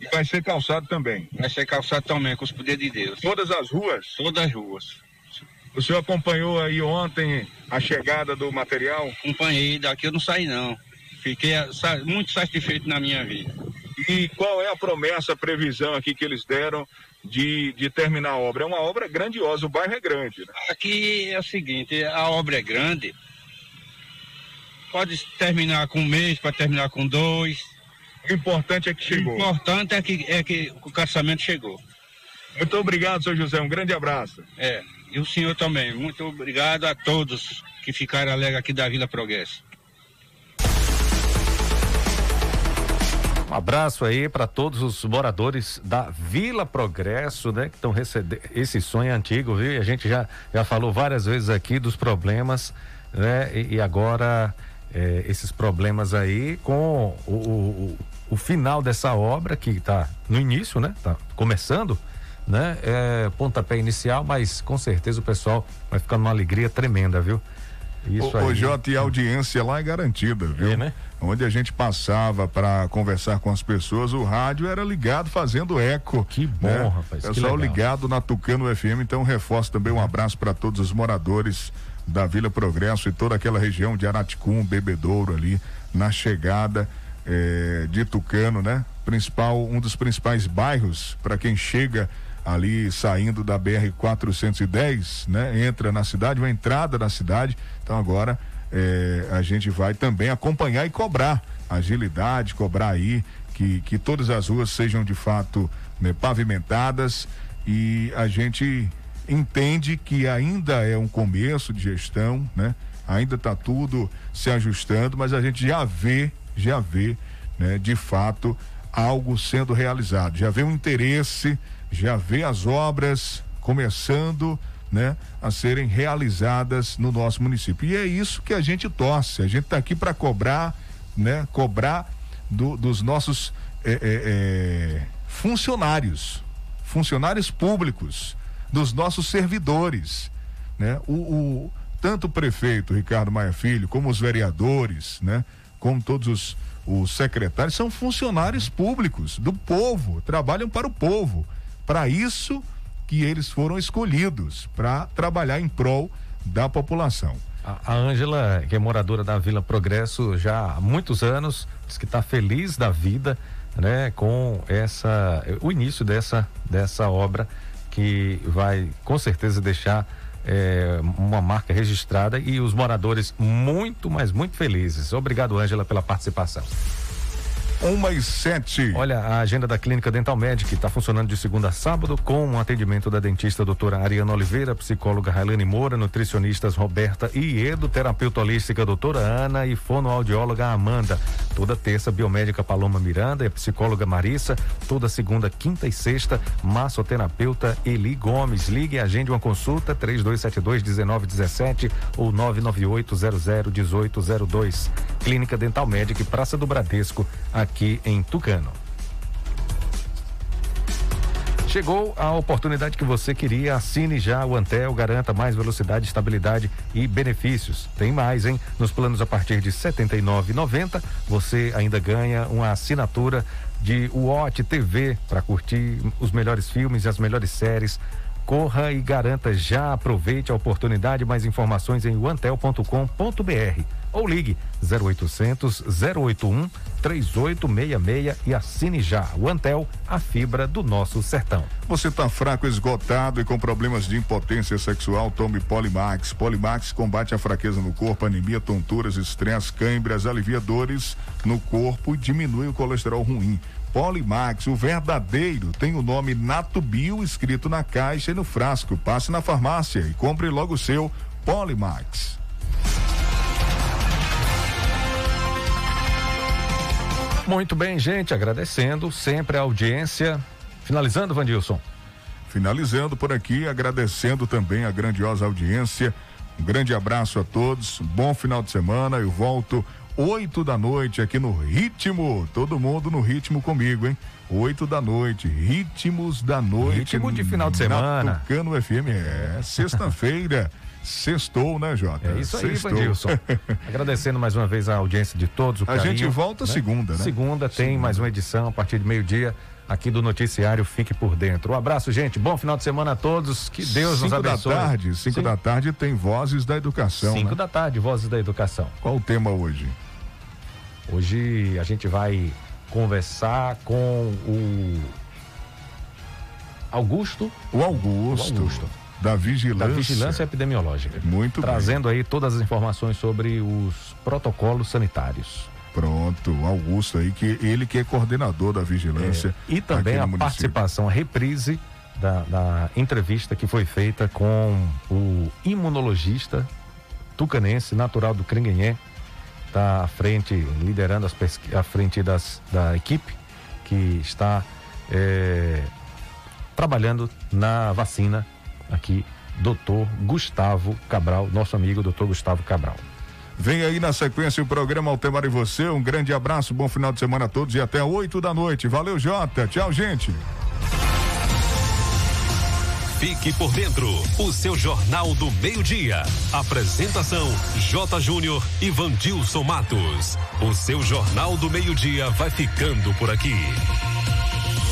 E vai ser calçado também? Vai ser calçado também, com os poderes de Deus. Todas as ruas? Todas as ruas. O senhor acompanhou aí ontem a chegada do material? Acompanhei, daqui eu não saí não. Fiquei muito satisfeito na minha vida. E qual é a promessa, a previsão aqui que eles deram de, de terminar a obra? É uma obra grandiosa, o bairro é grande. Né? Aqui é o seguinte, a obra é grande, pode terminar com um mês, pode terminar com dois. O importante é que chegou. O importante é que, é que o caçamento chegou. Muito obrigado, senhor José. Um grande abraço. É, e o senhor também. Muito obrigado a todos que ficaram alegres aqui da Vila Progresso. Um abraço aí para todos os moradores da Vila Progresso, né? Que estão recebendo esse sonho antigo, viu? A gente já, já falou várias vezes aqui dos problemas, né? E, e agora é, esses problemas aí com o, o, o final dessa obra que está no início, né? Tá começando, né? É pontapé inicial, mas com certeza o pessoal vai ficar numa alegria tremenda, viu? Isso o, aí. O Jota, e a audiência lá é garantida, viu? É, né? Onde a gente passava para conversar com as pessoas, o rádio era ligado fazendo eco. Que bom, né? rapaz. Pessoal ligado na Tucano FM, então reforço também um abraço para todos os moradores da Vila Progresso e toda aquela região de Araticum, Bebedouro ali, na chegada eh, de Tucano, né? Principal, um dos principais bairros para quem chega ali saindo da BR 410, né? Entra na cidade, uma entrada na cidade. Então agora é, a gente vai também acompanhar e cobrar agilidade, cobrar aí que, que todas as ruas sejam de fato né, pavimentadas e a gente entende que ainda é um começo de gestão, né? Ainda está tudo se ajustando, mas a gente já vê, já vê, né, de fato, algo sendo realizado. Já vê um interesse, já vê as obras começando né, a serem realizadas no nosso município. E é isso que a gente torce. A gente está aqui para cobrar, né, cobrar do, dos nossos é, é, é, funcionários, funcionários públicos, dos nossos servidores, né? O, o, tanto o prefeito Ricardo Maia Filho, como os vereadores, né? Como todos os, os secretários são funcionários públicos do povo, trabalham para o povo. Para isso que eles foram escolhidos para trabalhar em prol da população. A Ângela, que é moradora da Vila Progresso já há muitos anos, diz que está feliz da vida, né, com essa o início dessa dessa obra que vai com certeza deixar é, uma marca registrada e os moradores muito, mas muito felizes. Obrigado, Ângela, pela participação. Uma e sete. Olha, a agenda da Clínica Dental Medic está funcionando de segunda a sábado com um atendimento da dentista doutora Ariana Oliveira, psicóloga Railane Moura, nutricionistas Roberta e Edo, terapeuta holística doutora Ana e fonoaudióloga Amanda. Toda terça, biomédica Paloma Miranda e a psicóloga Marissa. Toda segunda, quinta e sexta, massoterapeuta Eli Gomes. Ligue e agende uma consulta 3272-1917 ou 998001802. Clínica Dental Medic, Praça do Bradesco, aqui aqui em Tucano. Chegou a oportunidade que você queria. Assine já o Antel, garanta mais velocidade, estabilidade e benefícios. Tem mais, hein? Nos planos a partir de R$ 79,90, você ainda ganha uma assinatura de UOT TV para curtir os melhores filmes e as melhores séries. Corra e garanta já, aproveite a oportunidade. Mais informações em uantel.com.br ou ligue 0800 081 3866 e assine já o Antel, a fibra do nosso sertão. Você está fraco, esgotado e com problemas de impotência sexual? Tome Polimax. Polimax combate a fraqueza no corpo, anemia, tonturas, estresse, câimbras, alivia dores no corpo e diminui o colesterol ruim. Polimax, o verdadeiro, tem o nome Nato Bio escrito na caixa e no frasco. Passe na farmácia e compre logo o seu Polimax. Muito bem, gente, agradecendo sempre a audiência. Finalizando, Vandilson. Finalizando por aqui, agradecendo também a grandiosa audiência. Um grande abraço a todos, bom final de semana. Eu volto oito da noite aqui no Ritmo. Todo mundo no ritmo comigo, hein? Oito da noite, ritmos da noite. Ritmo de final de semana. Tucano FM, é sexta-feira. Sextou, né, Jota? É isso aí, Sextou. Vandilson. Agradecendo mais uma vez a audiência de todos. a carinho, gente volta né? segunda, né? Segunda tem segunda. mais uma edição a partir de meio-dia aqui do Noticiário Fique por Dentro. Um abraço, gente. Bom final de semana a todos. Que Deus cinco nos abençoe. Da tarde, cinco Sim. da tarde tem Vozes da Educação. Cinco né? da tarde, Vozes da Educação. Qual o tema hoje? Hoje a gente vai conversar com o Augusto. O Augusto. O Augusto da vigilância. Da vigilância epidemiológica. Muito Trazendo bem. aí todas as informações sobre os protocolos sanitários. Pronto, Augusto aí, que ele que é coordenador da vigilância. É, e também a participação, a reprise da, da, entrevista que foi feita com o imunologista tucanense, natural do Cringuenhé, está à frente, liderando as à frente das, da equipe que está é, trabalhando na vacina aqui, doutor Gustavo Cabral, nosso amigo doutor Gustavo Cabral. Vem aí na sequência o programa Altemar e você. Um grande abraço, bom final de semana a todos e até 8 da noite. Valeu, Jota. Tchau, gente. Fique por dentro, o seu Jornal do Meio-Dia. Apresentação: J. Júnior e Vandilson Matos. O seu Jornal do Meio-Dia vai ficando por aqui.